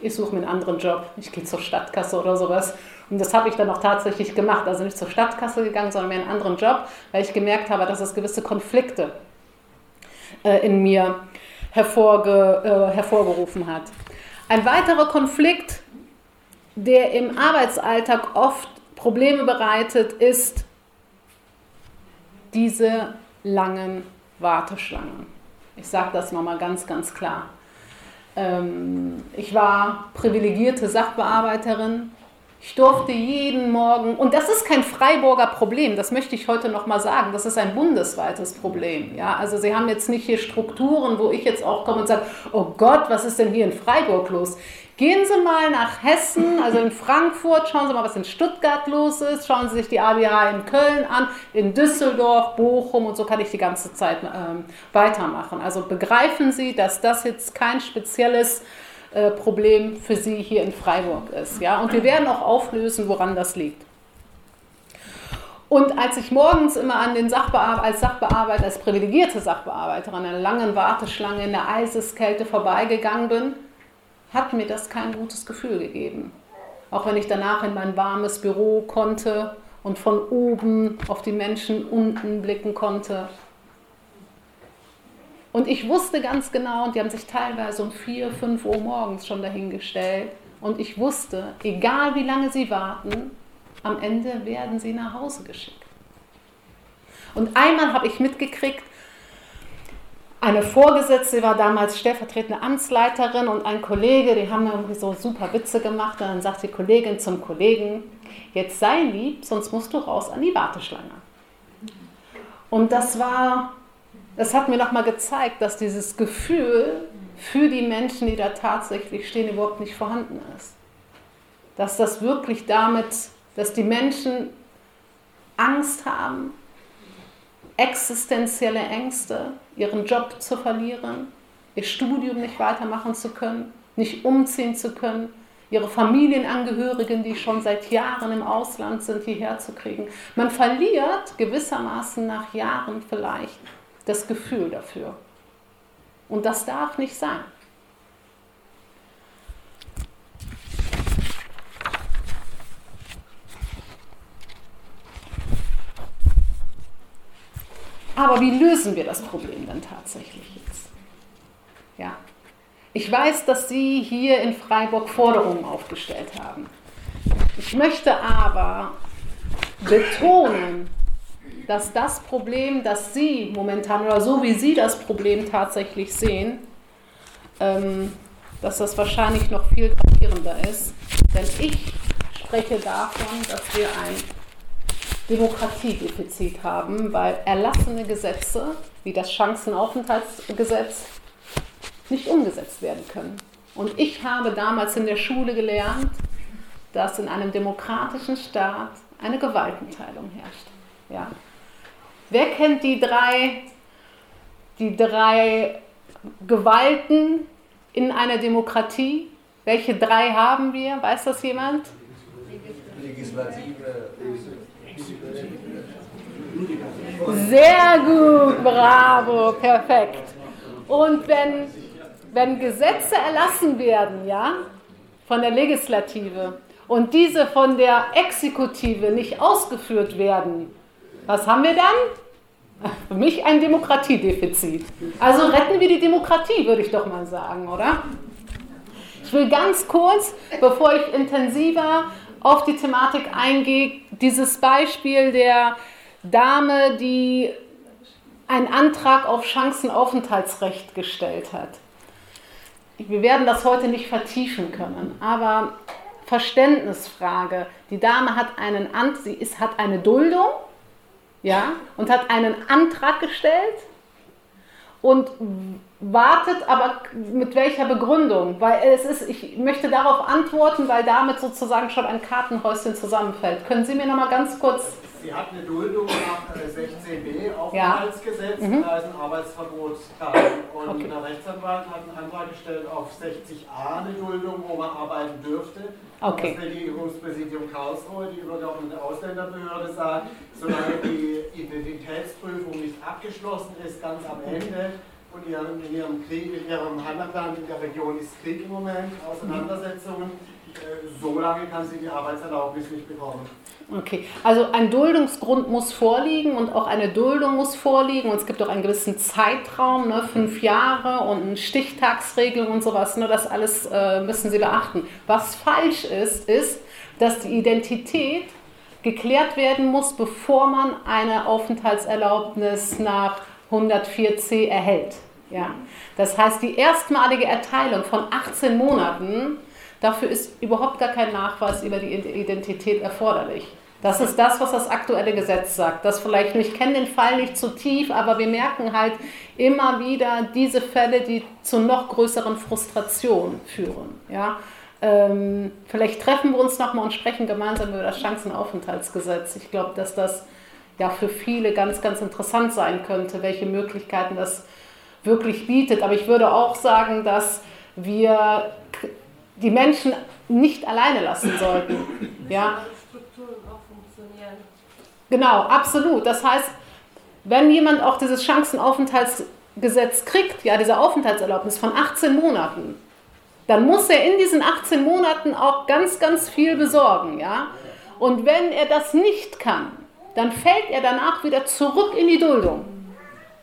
ich suche mir einen anderen Job, ich gehe zur Stadtkasse oder sowas. Und das habe ich dann auch tatsächlich gemacht. Also nicht zur Stadtkasse gegangen, sondern mir einen anderen Job, weil ich gemerkt habe, dass es gewisse Konflikte äh, in mir hervorge, äh, hervorgerufen hat. Ein weiterer Konflikt, der im Arbeitsalltag oft Probleme bereitet, ist diese langen Warteschlangen. Ich sage das nochmal ganz, ganz klar. Ähm, ich war privilegierte Sachbearbeiterin. Ich durfte jeden Morgen, und das ist kein Freiburger Problem, das möchte ich heute nochmal sagen, das ist ein bundesweites Problem. Ja? Also Sie haben jetzt nicht hier Strukturen, wo ich jetzt auch komme und sage, oh Gott, was ist denn hier in Freiburg los? Gehen Sie mal nach Hessen, also in Frankfurt, schauen Sie mal, was in Stuttgart los ist, schauen Sie sich die ABH in Köln an, in Düsseldorf, Bochum und so kann ich die ganze Zeit ähm, weitermachen. Also begreifen Sie, dass das jetzt kein spezielles äh, Problem für Sie hier in Freiburg ist. Ja? Und wir werden auch auflösen, woran das liegt. Und als ich morgens immer an den Sachbearbeiter, als Sachbearbeiter, als privilegierte Sachbearbeiterin in einer langen Warteschlange in der Eiseskälte vorbeigegangen bin, hat mir das kein gutes Gefühl gegeben. Auch wenn ich danach in mein warmes Büro konnte und von oben auf die Menschen unten blicken konnte. Und ich wusste ganz genau, und die haben sich teilweise um 4, 5 Uhr morgens schon dahingestellt, und ich wusste, egal wie lange sie warten, am Ende werden sie nach Hause geschickt. Und einmal habe ich mitgekriegt, eine Vorgesetzte war damals stellvertretende Amtsleiterin und ein Kollege, die haben irgendwie so super Witze gemacht. Und dann sagt die Kollegin zum Kollegen, jetzt sei lieb, sonst musst du raus an die Warteschlange. Und das war, das hat mir nochmal gezeigt, dass dieses Gefühl für die Menschen, die da tatsächlich stehen, überhaupt nicht vorhanden ist. Dass das wirklich damit dass die Menschen Angst haben, existenzielle Ängste, ihren Job zu verlieren, ihr Studium nicht weitermachen zu können, nicht umziehen zu können, ihre Familienangehörigen, die schon seit Jahren im Ausland sind, hierher zu kriegen. Man verliert gewissermaßen nach Jahren vielleicht das Gefühl dafür. Und das darf nicht sein. Aber wie lösen wir das Problem dann tatsächlich jetzt? Ja. Ich weiß, dass Sie hier in Freiburg Forderungen aufgestellt haben. Ich möchte aber betonen, dass das Problem, das Sie momentan oder so wie Sie das Problem tatsächlich sehen, ähm, dass das wahrscheinlich noch viel gravierender ist. Denn ich spreche davon, dass wir ein Demokratiedefizit haben, weil erlassene Gesetze wie das Chancenaufenthaltsgesetz nicht umgesetzt werden können. Und ich habe damals in der Schule gelernt, dass in einem demokratischen Staat eine Gewaltenteilung herrscht. Ja. Wer kennt die drei, die drei Gewalten in einer Demokratie? Welche drei haben wir? Weiß das jemand? Sehr gut, bravo, perfekt. Und wenn, wenn Gesetze erlassen werden, ja, von der Legislative und diese von der Exekutive nicht ausgeführt werden, was haben wir dann? Für mich ein Demokratiedefizit. Also retten wir die Demokratie, würde ich doch mal sagen, oder? Ich will ganz kurz, bevor ich intensiver auf die Thematik eingehe, dieses Beispiel der Dame, die einen Antrag auf Chancenaufenthaltsrecht gestellt hat. Wir werden das heute nicht vertiefen können, aber Verständnisfrage. Die Dame hat einen sie ist, hat eine Duldung, ja, und hat einen Antrag gestellt und wartet, aber mit welcher Begründung? Weil es ist, ich möchte darauf antworten, weil damit sozusagen schon ein Kartenhäuschen zusammenfällt. Können Sie mir noch mal ganz kurz Sie hat eine Duldung nach 16b Aufenthaltsgesetz, ja. mhm. da ist ein Arbeitsverbot da. Und okay. der Rechtsanwalt hat einen Antrag gestellt auf 60a eine Duldung, wo man arbeiten dürfte. Okay. Das Regierungspräsidium Karlsruhe, die übergeordnete Ausländerbehörde, sagt, solange die Identitätsprüfung nicht abgeschlossen ist, ganz am Ende, und in ihrem, Krieg, in ihrem Heimatland in der Region ist Krieg im Moment, Auseinandersetzungen, äh, so lange kann sie die Arbeitserlaubnis nicht bekommen. Okay, also ein Duldungsgrund muss vorliegen und auch eine Duldung muss vorliegen und es gibt auch einen gewissen Zeitraum, ne, fünf Jahre und eine Stichtagsregelung und sowas, ne, das alles äh, müssen Sie beachten. Was falsch ist, ist, dass die Identität geklärt werden muss, bevor man eine Aufenthaltserlaubnis nach 104c erhält. Ja. Das heißt, die erstmalige Erteilung von 18 Monaten Dafür ist überhaupt gar kein Nachweis über die Identität erforderlich. Das ist das, was das aktuelle Gesetz sagt. Das vielleicht, ich kenne den Fall nicht zu tief, aber wir merken halt immer wieder diese Fälle, die zu noch größeren Frustrationen führen. Ja? Ähm, vielleicht treffen wir uns nochmal und sprechen gemeinsam über das Chancenaufenthaltsgesetz. Ich glaube, dass das ja für viele ganz, ganz interessant sein könnte, welche Möglichkeiten das wirklich bietet. Aber ich würde auch sagen, dass wir die Menschen nicht alleine lassen sollten. Ja. Genau, absolut. Das heißt, wenn jemand auch dieses Chancenaufenthaltsgesetz kriegt, ja, diese Aufenthaltserlaubnis von 18 Monaten, dann muss er in diesen 18 Monaten auch ganz, ganz viel besorgen, ja. Und wenn er das nicht kann, dann fällt er danach wieder zurück in die Duldung.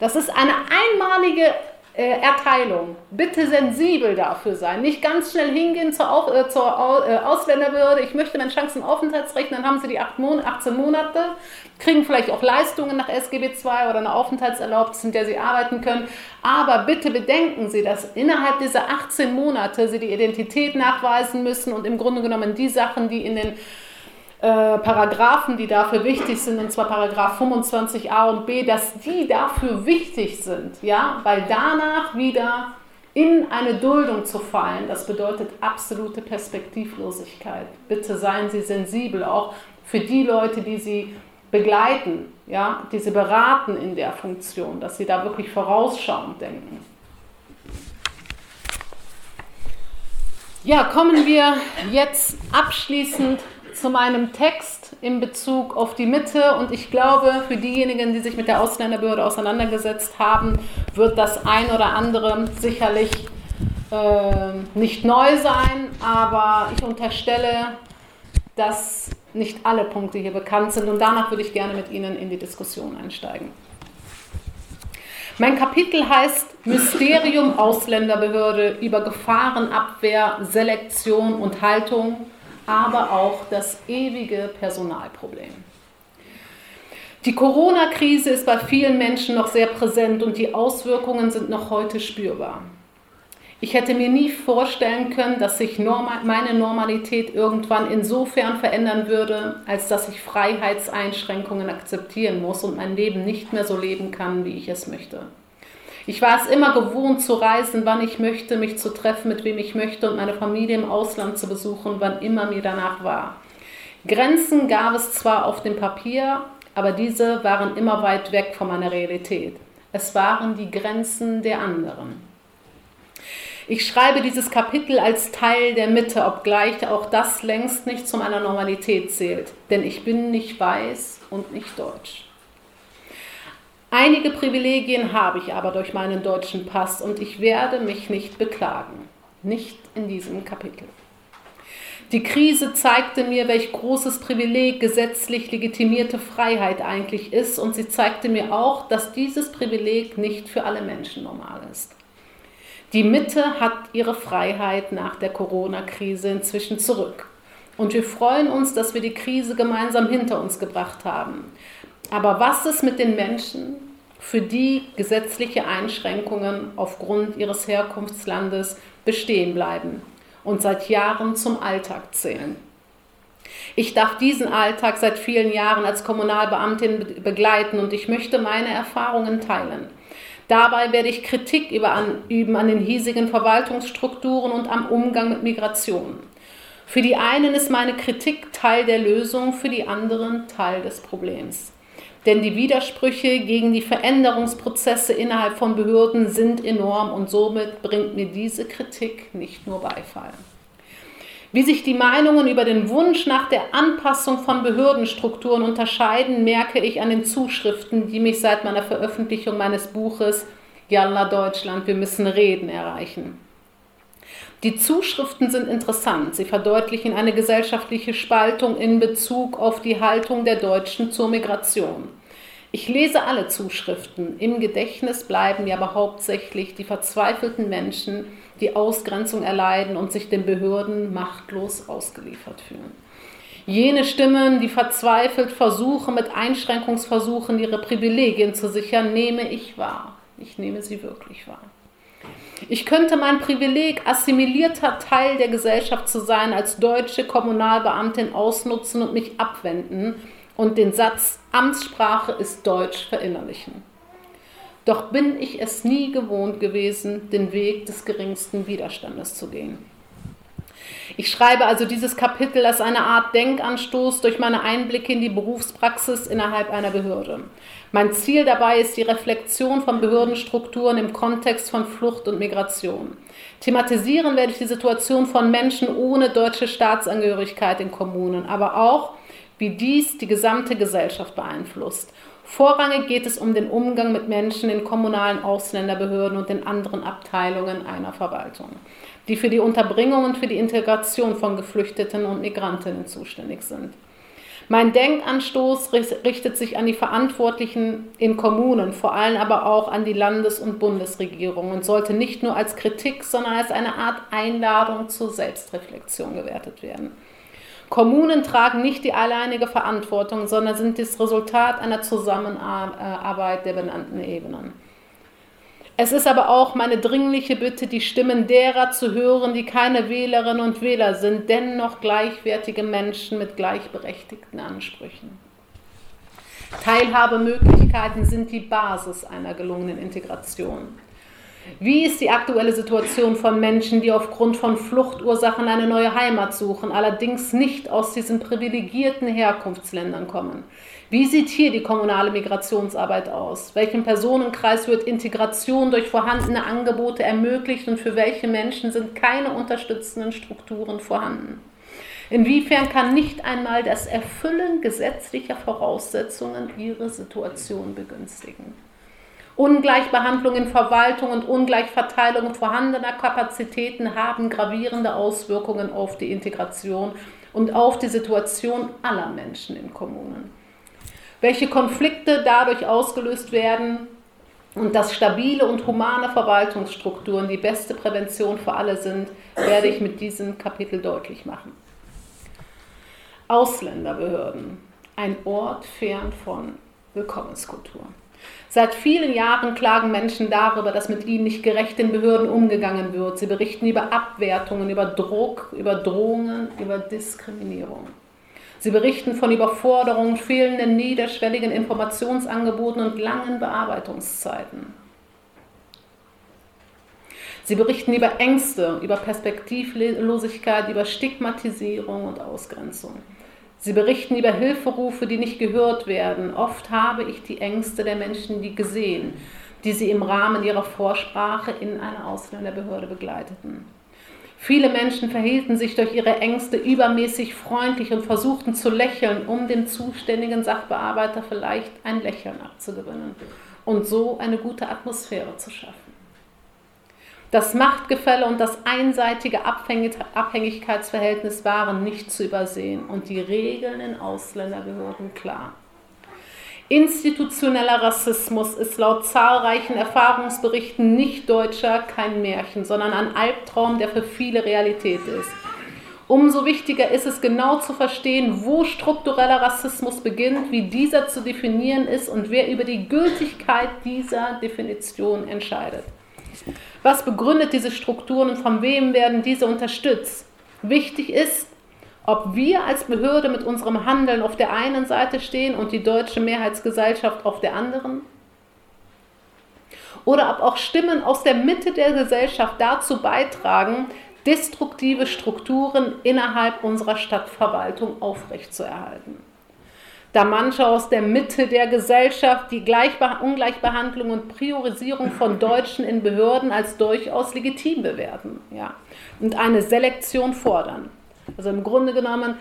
Das ist eine einmalige äh, Erteilung. Bitte sensibel dafür sein. Nicht ganz schnell hingehen zur, Auf, äh, zur äh, Ausländerbehörde. Ich möchte mein Chancenaufenthaltsrecht, dann haben sie die 18 Monate, kriegen vielleicht auch Leistungen nach SGB II oder eine Aufenthaltserlaubnis, in der sie arbeiten können. Aber bitte bedenken Sie, dass innerhalb dieser 18 Monate Sie die Identität nachweisen müssen und im Grunde genommen die Sachen, die in den äh, Paragraphen, die dafür wichtig sind, und zwar Paragraph 25a und b, dass die dafür wichtig sind, ja, weil danach wieder in eine Duldung zu fallen, das bedeutet absolute Perspektivlosigkeit. Bitte seien Sie sensibel, auch für die Leute, die Sie begleiten, ja, die Sie beraten in der Funktion, dass Sie da wirklich vorausschauend denken. Ja, kommen wir jetzt abschließend zu meinem Text in Bezug auf die Mitte. Und ich glaube, für diejenigen, die sich mit der Ausländerbehörde auseinandergesetzt haben, wird das ein oder andere sicherlich äh, nicht neu sein, aber ich unterstelle, dass nicht alle Punkte hier bekannt sind. Und danach würde ich gerne mit Ihnen in die Diskussion einsteigen. Mein Kapitel heißt Mysterium Ausländerbehörde über Gefahrenabwehr, Selektion und Haltung aber auch das ewige Personalproblem. Die Corona-Krise ist bei vielen Menschen noch sehr präsent und die Auswirkungen sind noch heute spürbar. Ich hätte mir nie vorstellen können, dass sich normal, meine Normalität irgendwann insofern verändern würde, als dass ich Freiheitseinschränkungen akzeptieren muss und mein Leben nicht mehr so leben kann, wie ich es möchte. Ich war es immer gewohnt zu reisen, wann ich möchte, mich zu treffen, mit wem ich möchte und meine Familie im Ausland zu besuchen, wann immer mir danach war. Grenzen gab es zwar auf dem Papier, aber diese waren immer weit weg von meiner Realität. Es waren die Grenzen der anderen. Ich schreibe dieses Kapitel als Teil der Mitte, obgleich auch das längst nicht zu meiner Normalität zählt, denn ich bin nicht weiß und nicht deutsch. Einige Privilegien habe ich aber durch meinen deutschen Pass und ich werde mich nicht beklagen. Nicht in diesem Kapitel. Die Krise zeigte mir, welch großes Privileg gesetzlich legitimierte Freiheit eigentlich ist und sie zeigte mir auch, dass dieses Privileg nicht für alle Menschen normal ist. Die Mitte hat ihre Freiheit nach der Corona-Krise inzwischen zurück. Und wir freuen uns, dass wir die Krise gemeinsam hinter uns gebracht haben. Aber was ist mit den Menschen, für die gesetzliche Einschränkungen aufgrund ihres Herkunftslandes bestehen bleiben und seit Jahren zum Alltag zählen? Ich darf diesen Alltag seit vielen Jahren als Kommunalbeamtin begleiten und ich möchte meine Erfahrungen teilen. Dabei werde ich Kritik üben an den hiesigen Verwaltungsstrukturen und am Umgang mit Migration. Für die einen ist meine Kritik Teil der Lösung, für die anderen Teil des Problems. Denn die Widersprüche gegen die Veränderungsprozesse innerhalb von Behörden sind enorm und somit bringt mir diese Kritik nicht nur Beifall. Wie sich die Meinungen über den Wunsch nach der Anpassung von Behördenstrukturen unterscheiden, merke ich an den Zuschriften, die mich seit meiner Veröffentlichung meines Buches Jalla Deutschland, wir müssen reden erreichen. Die Zuschriften sind interessant. Sie verdeutlichen eine gesellschaftliche Spaltung in Bezug auf die Haltung der Deutschen zur Migration. Ich lese alle Zuschriften. Im Gedächtnis bleiben mir aber hauptsächlich die verzweifelten Menschen, die Ausgrenzung erleiden und sich den Behörden machtlos ausgeliefert fühlen. Jene Stimmen, die verzweifelt versuchen, mit Einschränkungsversuchen ihre Privilegien zu sichern, nehme ich wahr. Ich nehme sie wirklich wahr. Ich könnte mein Privileg, assimilierter Teil der Gesellschaft zu sein, als deutsche Kommunalbeamtin ausnutzen und mich abwenden und den Satz Amtssprache ist Deutsch verinnerlichen. Doch bin ich es nie gewohnt gewesen, den Weg des geringsten Widerstandes zu gehen. Ich schreibe also dieses Kapitel als eine Art Denkanstoß durch meine Einblicke in die Berufspraxis innerhalb einer Behörde. Mein Ziel dabei ist die Reflexion von Behördenstrukturen im Kontext von Flucht und Migration. Thematisieren werde ich die Situation von Menschen ohne deutsche Staatsangehörigkeit in Kommunen, aber auch, wie dies die gesamte Gesellschaft beeinflusst. Vorrangig geht es um den Umgang mit Menschen in kommunalen Ausländerbehörden und in anderen Abteilungen einer Verwaltung, die für die Unterbringung und für die Integration von Geflüchteten und Migrantinnen zuständig sind. Mein Denkanstoß richtet sich an die Verantwortlichen in Kommunen, vor allem aber auch an die Landes- und Bundesregierung und sollte nicht nur als Kritik, sondern als eine Art Einladung zur Selbstreflexion gewertet werden. Kommunen tragen nicht die alleinige Verantwortung, sondern sind das Resultat einer Zusammenarbeit der benannten Ebenen. Es ist aber auch meine dringliche Bitte, die Stimmen derer zu hören, die keine Wählerinnen und Wähler sind, dennoch gleichwertige Menschen mit gleichberechtigten Ansprüchen. Teilhabemöglichkeiten sind die Basis einer gelungenen Integration. Wie ist die aktuelle Situation von Menschen, die aufgrund von Fluchtursachen eine neue Heimat suchen, allerdings nicht aus diesen privilegierten Herkunftsländern kommen? Wie sieht hier die kommunale Migrationsarbeit aus? Welchem Personenkreis wird Integration durch vorhandene Angebote ermöglicht und für welche Menschen sind keine unterstützenden Strukturen vorhanden? Inwiefern kann nicht einmal das Erfüllen gesetzlicher Voraussetzungen ihre Situation begünstigen? Ungleichbehandlung in Verwaltung und Ungleichverteilung vorhandener Kapazitäten haben gravierende Auswirkungen auf die Integration und auf die Situation aller Menschen in Kommunen. Welche Konflikte dadurch ausgelöst werden und dass stabile und humane Verwaltungsstrukturen die beste Prävention für alle sind, werde ich mit diesem Kapitel deutlich machen. Ausländerbehörden, ein Ort fern von Willkommenskultur. Seit vielen Jahren klagen Menschen darüber, dass mit ihnen nicht gerecht in Behörden umgegangen wird. Sie berichten über Abwertungen, über Druck, über Drohungen, über Diskriminierung. Sie berichten von Überforderungen, fehlenden niederschwelligen Informationsangeboten und langen Bearbeitungszeiten. Sie berichten über Ängste, über Perspektivlosigkeit, über Stigmatisierung und Ausgrenzung. Sie berichten über Hilferufe, die nicht gehört werden. Oft habe ich die Ängste der Menschen die gesehen, die sie im Rahmen ihrer Vorsprache in einer Ausländerbehörde begleiteten. Viele Menschen verhielten sich durch ihre Ängste übermäßig freundlich und versuchten zu lächeln, um dem zuständigen Sachbearbeiter vielleicht ein Lächeln abzugewinnen und so eine gute Atmosphäre zu schaffen. Das Machtgefälle und das einseitige Abhängigkeitsverhältnis waren nicht zu übersehen und die Regeln in Ausländerbehörden klar. Institutioneller Rassismus ist laut zahlreichen Erfahrungsberichten nicht deutscher kein Märchen, sondern ein Albtraum, der für viele Realität ist. Umso wichtiger ist es genau zu verstehen, wo struktureller Rassismus beginnt, wie dieser zu definieren ist und wer über die Gültigkeit dieser Definition entscheidet. Was begründet diese Strukturen und von wem werden diese unterstützt? Wichtig ist, ob wir als Behörde mit unserem Handeln auf der einen Seite stehen und die deutsche Mehrheitsgesellschaft auf der anderen. Oder ob auch Stimmen aus der Mitte der Gesellschaft dazu beitragen, destruktive Strukturen innerhalb unserer Stadtverwaltung aufrechtzuerhalten da manche aus der Mitte der Gesellschaft die Gleichbe Ungleichbehandlung und Priorisierung von Deutschen in Behörden als durchaus legitim bewerten ja, und eine Selektion fordern. Also im Grunde genommen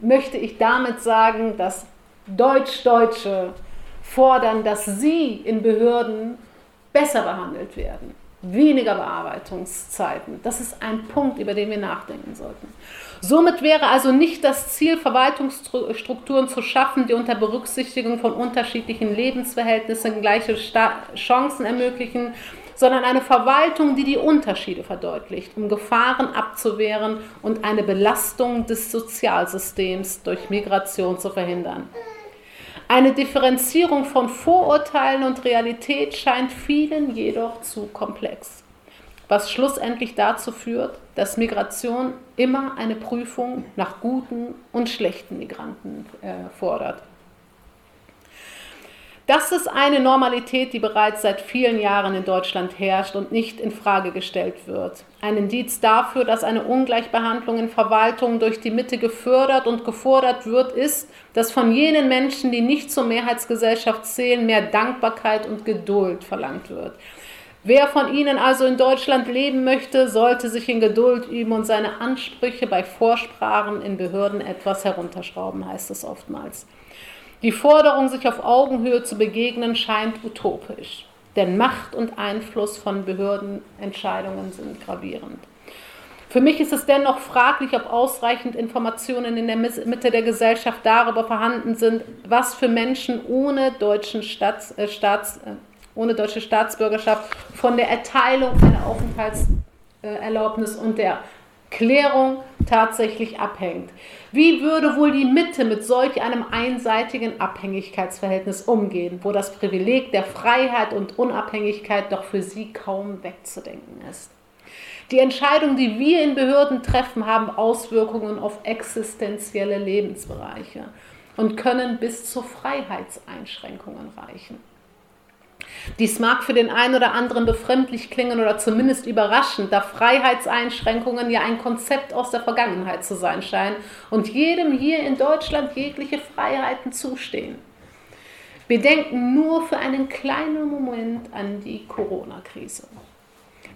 möchte ich damit sagen, dass Deutsch-Deutsche fordern, dass sie in Behörden besser behandelt werden, weniger Bearbeitungszeiten. Das ist ein Punkt, über den wir nachdenken sollten. Somit wäre also nicht das Ziel, Verwaltungsstrukturen zu schaffen, die unter Berücksichtigung von unterschiedlichen Lebensverhältnissen gleiche Chancen ermöglichen, sondern eine Verwaltung, die die Unterschiede verdeutlicht, um Gefahren abzuwehren und eine Belastung des Sozialsystems durch Migration zu verhindern. Eine Differenzierung von Vorurteilen und Realität scheint vielen jedoch zu komplex was schlussendlich dazu führt, dass Migration immer eine Prüfung nach guten und schlechten Migranten äh, fordert. Das ist eine Normalität, die bereits seit vielen Jahren in Deutschland herrscht und nicht in Frage gestellt wird. Ein Indiz dafür, dass eine Ungleichbehandlung in Verwaltungen durch die Mitte gefördert und gefordert wird, ist, dass von jenen Menschen, die nicht zur Mehrheitsgesellschaft zählen, mehr Dankbarkeit und Geduld verlangt wird. Wer von Ihnen also in Deutschland leben möchte, sollte sich in Geduld üben und seine Ansprüche bei Vorsprachen in Behörden etwas herunterschrauben, heißt es oftmals. Die Forderung, sich auf Augenhöhe zu begegnen, scheint utopisch, denn Macht und Einfluss von Behördenentscheidungen sind gravierend. Für mich ist es dennoch fraglich, ob ausreichend Informationen in der Mitte der Gesellschaft darüber vorhanden sind, was für Menschen ohne, deutschen Staats, äh, Staats, äh, ohne deutsche Staatsbürgerschaft von der Erteilung einer Aufenthaltserlaubnis und der Klärung tatsächlich abhängt. Wie würde wohl die Mitte mit solch einem einseitigen Abhängigkeitsverhältnis umgehen, wo das Privileg der Freiheit und Unabhängigkeit doch für sie kaum wegzudenken ist? Die Entscheidungen, die wir in Behörden treffen, haben Auswirkungen auf existenzielle Lebensbereiche und können bis zu Freiheitseinschränkungen reichen. Dies mag für den einen oder anderen befremdlich klingen oder zumindest überraschend, da Freiheitseinschränkungen ja ein Konzept aus der Vergangenheit zu sein scheinen und jedem hier in Deutschland jegliche Freiheiten zustehen. Wir denken nur für einen kleinen Moment an die Corona-Krise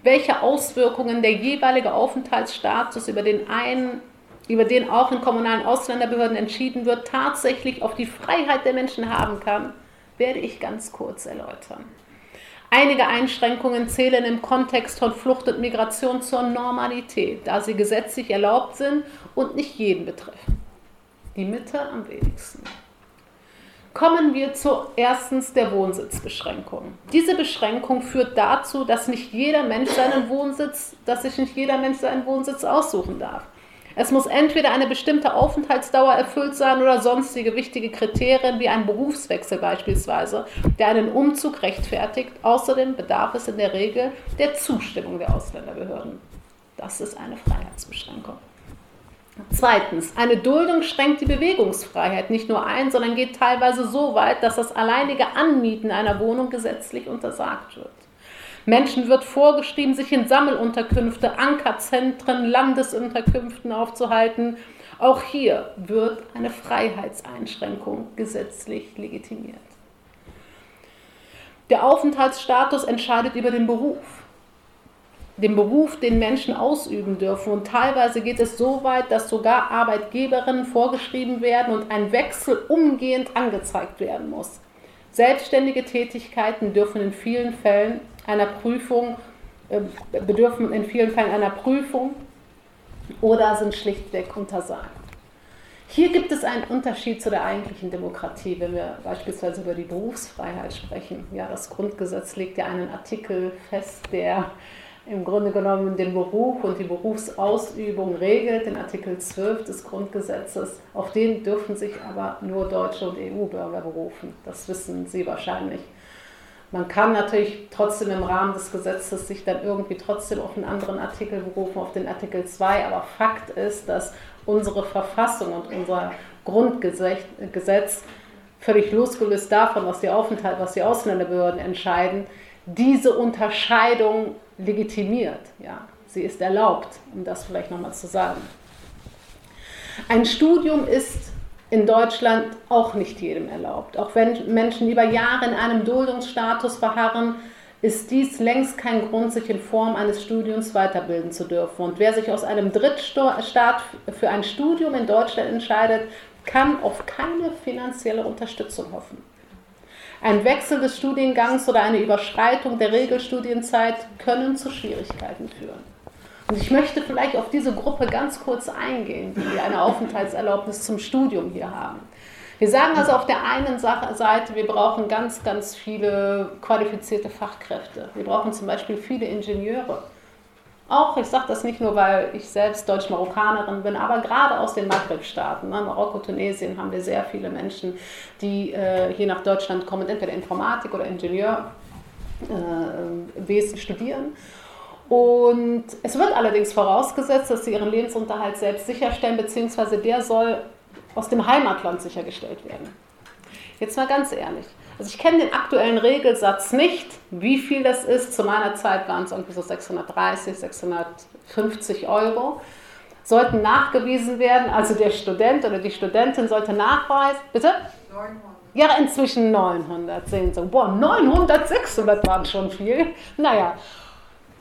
welche Auswirkungen der jeweilige Aufenthaltsstatus, über den, einen, über den auch in kommunalen Ausländerbehörden entschieden wird, tatsächlich auf die Freiheit der Menschen haben kann, werde ich ganz kurz erläutern. Einige Einschränkungen zählen im Kontext von Flucht und Migration zur Normalität, da sie gesetzlich erlaubt sind und nicht jeden betreffen. Die Mitte am wenigsten. Kommen wir zu erstens der Wohnsitzbeschränkung. Diese Beschränkung führt dazu, dass nicht jeder Mensch seinen Wohnsitz, dass sich nicht jeder Mensch seinen Wohnsitz aussuchen darf. Es muss entweder eine bestimmte Aufenthaltsdauer erfüllt sein oder sonstige wichtige Kriterien wie ein Berufswechsel beispielsweise, der einen Umzug rechtfertigt. Außerdem bedarf es in der Regel der Zustimmung der Ausländerbehörden. Das ist eine Freiheitsbeschränkung. Zweitens, eine Duldung schränkt die Bewegungsfreiheit nicht nur ein, sondern geht teilweise so weit, dass das alleinige Anmieten einer Wohnung gesetzlich untersagt wird. Menschen wird vorgeschrieben, sich in Sammelunterkünfte, Ankerzentren, Landesunterkünften aufzuhalten. Auch hier wird eine Freiheitseinschränkung gesetzlich legitimiert. Der Aufenthaltsstatus entscheidet über den Beruf den Beruf den Menschen ausüben dürfen. Und teilweise geht es so weit, dass sogar Arbeitgeberinnen vorgeschrieben werden und ein Wechsel umgehend angezeigt werden muss. Selbstständige Tätigkeiten dürfen in vielen Fällen einer Prüfung, äh, bedürfen in vielen Fällen einer Prüfung oder sind schlichtweg untersagt. Hier gibt es einen Unterschied zu der eigentlichen Demokratie, wenn wir beispielsweise über die Berufsfreiheit sprechen. Ja, das Grundgesetz legt ja einen Artikel fest, der im Grunde genommen den Beruf und die Berufsausübung regelt, den Artikel 12 des Grundgesetzes. Auf den dürfen sich aber nur deutsche und EU-Bürger berufen. Das wissen Sie wahrscheinlich. Man kann natürlich trotzdem im Rahmen des Gesetzes sich dann irgendwie trotzdem auf einen anderen Artikel berufen, auf den Artikel 2. Aber Fakt ist, dass unsere Verfassung und unser Grundgesetz völlig losgelöst davon, was die Aufenthalt, was die Ausländerbehörden entscheiden, diese Unterscheidung legitimiert. Ja. Sie ist erlaubt, um das vielleicht nochmal zu sagen. Ein Studium ist in Deutschland auch nicht jedem erlaubt. Auch wenn Menschen über Jahre in einem Duldungsstatus verharren, ist dies längst kein Grund, sich in Form eines Studiums weiterbilden zu dürfen. Und wer sich aus einem Drittstaat für ein Studium in Deutschland entscheidet, kann auf keine finanzielle Unterstützung hoffen. Ein Wechsel des Studiengangs oder eine Überschreitung der Regelstudienzeit können zu Schwierigkeiten führen. Und ich möchte vielleicht auf diese Gruppe ganz kurz eingehen, die eine Aufenthaltserlaubnis zum Studium hier haben. Wir sagen also auf der einen Seite, wir brauchen ganz, ganz viele qualifizierte Fachkräfte. Wir brauchen zum Beispiel viele Ingenieure. Auch, ich sage das nicht nur, weil ich selbst Deutsch-Marokkanerin bin, aber gerade aus den Maghreb-Staaten, ne, Marokko, Tunesien, haben wir sehr viele Menschen, die äh, hier nach Deutschland kommen, entweder Informatik oder Ingenieurwesen äh, studieren. Und es wird allerdings vorausgesetzt, dass sie ihren Lebensunterhalt selbst sicherstellen, beziehungsweise der soll aus dem Heimatland sichergestellt werden. Jetzt mal ganz ehrlich, also ich kenne den aktuellen Regelsatz nicht, wie viel das ist. Zu meiner Zeit waren es irgendwie so 630, 650 Euro. Sollten nachgewiesen werden, also der Student oder die Studentin sollte nachweisen, bitte? 900. Ja, inzwischen 900 sehen Sie. Boah, 900, 600 waren schon viel. Naja,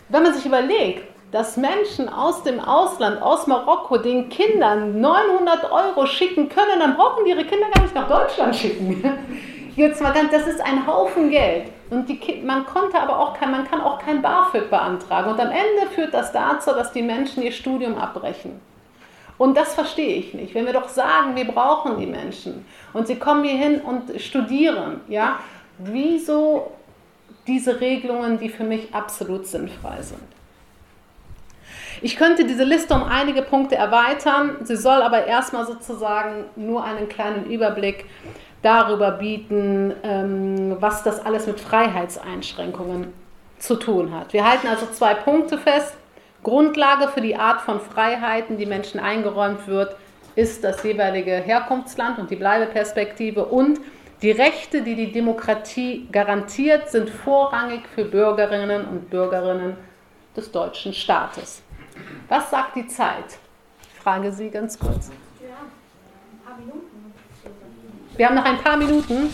wenn man sich überlegt, dass Menschen aus dem Ausland, aus Marokko, den Kindern 900 Euro schicken können, dann brauchen die ihre Kinder gar nicht nach Deutschland schicken. Jetzt mal ganz, das ist ein Haufen Geld. Und die, man konnte aber auch kein, man kann auch kein BAföG beantragen. Und am Ende führt das dazu, dass die Menschen ihr Studium abbrechen. Und das verstehe ich nicht. Wenn wir doch sagen, wir brauchen die Menschen und sie kommen hier hin und studieren, ja, wieso diese Regelungen, die für mich absolut sinnfrei sind? Ich könnte diese Liste um einige Punkte erweitern. Sie soll aber erstmal sozusagen nur einen kleinen Überblick darüber bieten, ähm, was das alles mit Freiheitseinschränkungen zu tun hat. Wir halten also zwei Punkte fest. Grundlage für die Art von Freiheiten, die Menschen eingeräumt wird, ist das jeweilige Herkunftsland und die Bleibeperspektive und die Rechte, die die Demokratie garantiert, sind vorrangig für Bürgerinnen und Bürgerinnen des deutschen Staates. Was sagt die Zeit? Ich frage Sie ganz kurz. Wir haben noch ein paar Minuten.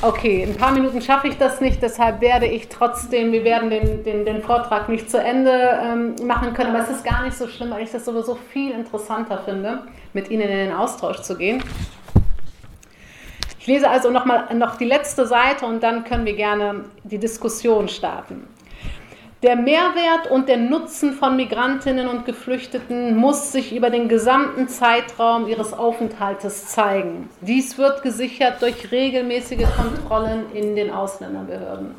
Okay, in ein paar Minuten schaffe ich das nicht, deshalb werde ich trotzdem, wir werden den, den, den Vortrag nicht zu Ende ähm, machen können, aber es ist gar nicht so schlimm, weil ich das sowieso viel interessanter finde, mit Ihnen in den Austausch zu gehen. Lese also noch mal noch die letzte Seite und dann können wir gerne die Diskussion starten. Der Mehrwert und der Nutzen von Migrantinnen und Geflüchteten muss sich über den gesamten Zeitraum ihres Aufenthaltes zeigen. Dies wird gesichert durch regelmäßige Kontrollen in den Ausländerbehörden.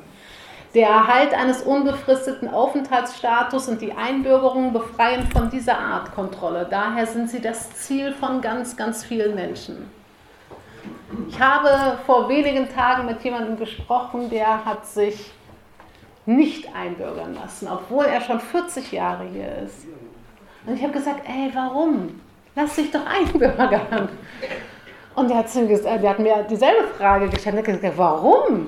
Der Erhalt eines unbefristeten Aufenthaltsstatus und die Einbürgerung befreien von dieser Art Kontrolle. Daher sind sie das Ziel von ganz, ganz vielen Menschen. Ich habe vor wenigen Tagen mit jemandem gesprochen, der hat sich nicht einbürgern lassen, obwohl er schon 40 Jahre hier ist. Und ich habe gesagt, ey, warum? Lass dich doch einbürgern. Und er hat, der hat mir dieselbe Frage gestellt. Er hat gesagt, warum?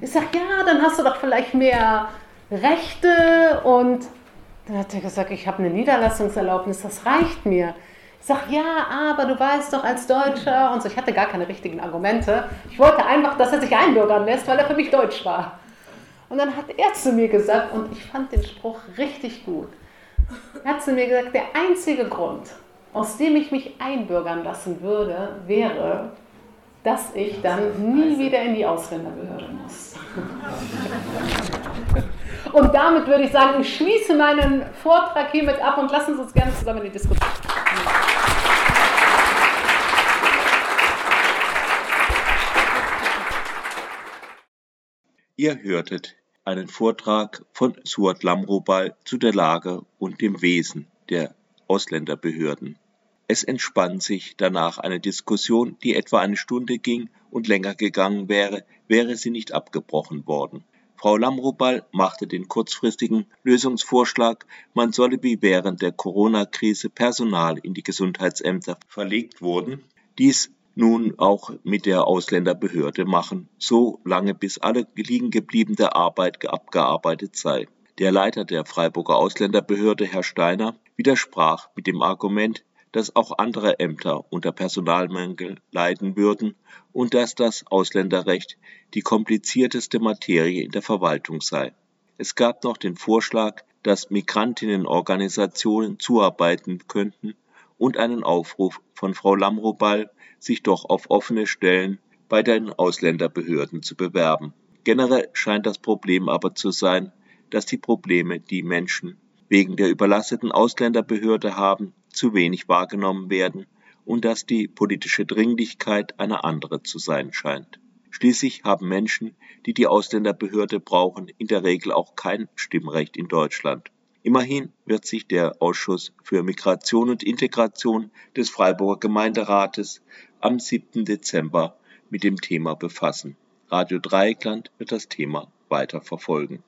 Ich sage, ja, dann hast du doch vielleicht mehr Rechte. Und dann hat er gesagt, ich habe eine Niederlassungserlaubnis, das reicht mir. Sage, ja, aber du weißt doch als Deutscher und so. Ich hatte gar keine richtigen Argumente. Ich wollte einfach, dass er sich einbürgern lässt, weil er für mich deutsch war. Und dann hat er zu mir gesagt, und ich fand den Spruch richtig gut, er hat zu mir gesagt, der einzige Grund, aus dem ich mich einbürgern lassen würde, wäre, dass ich dann nie wieder in die Ausländerbehörde muss. Und damit würde ich sagen, ich schließe meinen Vortrag hiermit ab und lassen Sie uns gerne zusammen in die Diskussion. Ihr hörtet einen Vortrag von Suat Lamrobal zu der Lage und dem Wesen der Ausländerbehörden. Es entspann sich danach eine Diskussion, die etwa eine Stunde ging und länger gegangen wäre, wäre sie nicht abgebrochen worden. Frau Lamrobal machte den kurzfristigen Lösungsvorschlag, man solle wie während der Corona-Krise Personal in die Gesundheitsämter verlegt wurden. Dies nun auch mit der Ausländerbehörde machen, so lange bis alle liegen gebliebene Arbeit abgearbeitet sei. Der Leiter der Freiburger Ausländerbehörde, Herr Steiner, widersprach mit dem Argument, dass auch andere Ämter unter Personalmangel leiden würden und dass das Ausländerrecht die komplizierteste Materie in der Verwaltung sei. Es gab noch den Vorschlag, dass Migrantinnenorganisationen zuarbeiten könnten und einen Aufruf von Frau Lamrobal, sich doch auf offene Stellen bei den Ausländerbehörden zu bewerben. Generell scheint das Problem aber zu sein, dass die Probleme, die Menschen wegen der überlasteten Ausländerbehörde haben, zu wenig wahrgenommen werden und dass die politische Dringlichkeit eine andere zu sein scheint. Schließlich haben Menschen, die die Ausländerbehörde brauchen, in der Regel auch kein Stimmrecht in Deutschland. Immerhin wird sich der Ausschuss für Migration und Integration des Freiburger Gemeinderates am 7. Dezember mit dem Thema befassen. Radio Dreieckland wird das Thema weiter verfolgen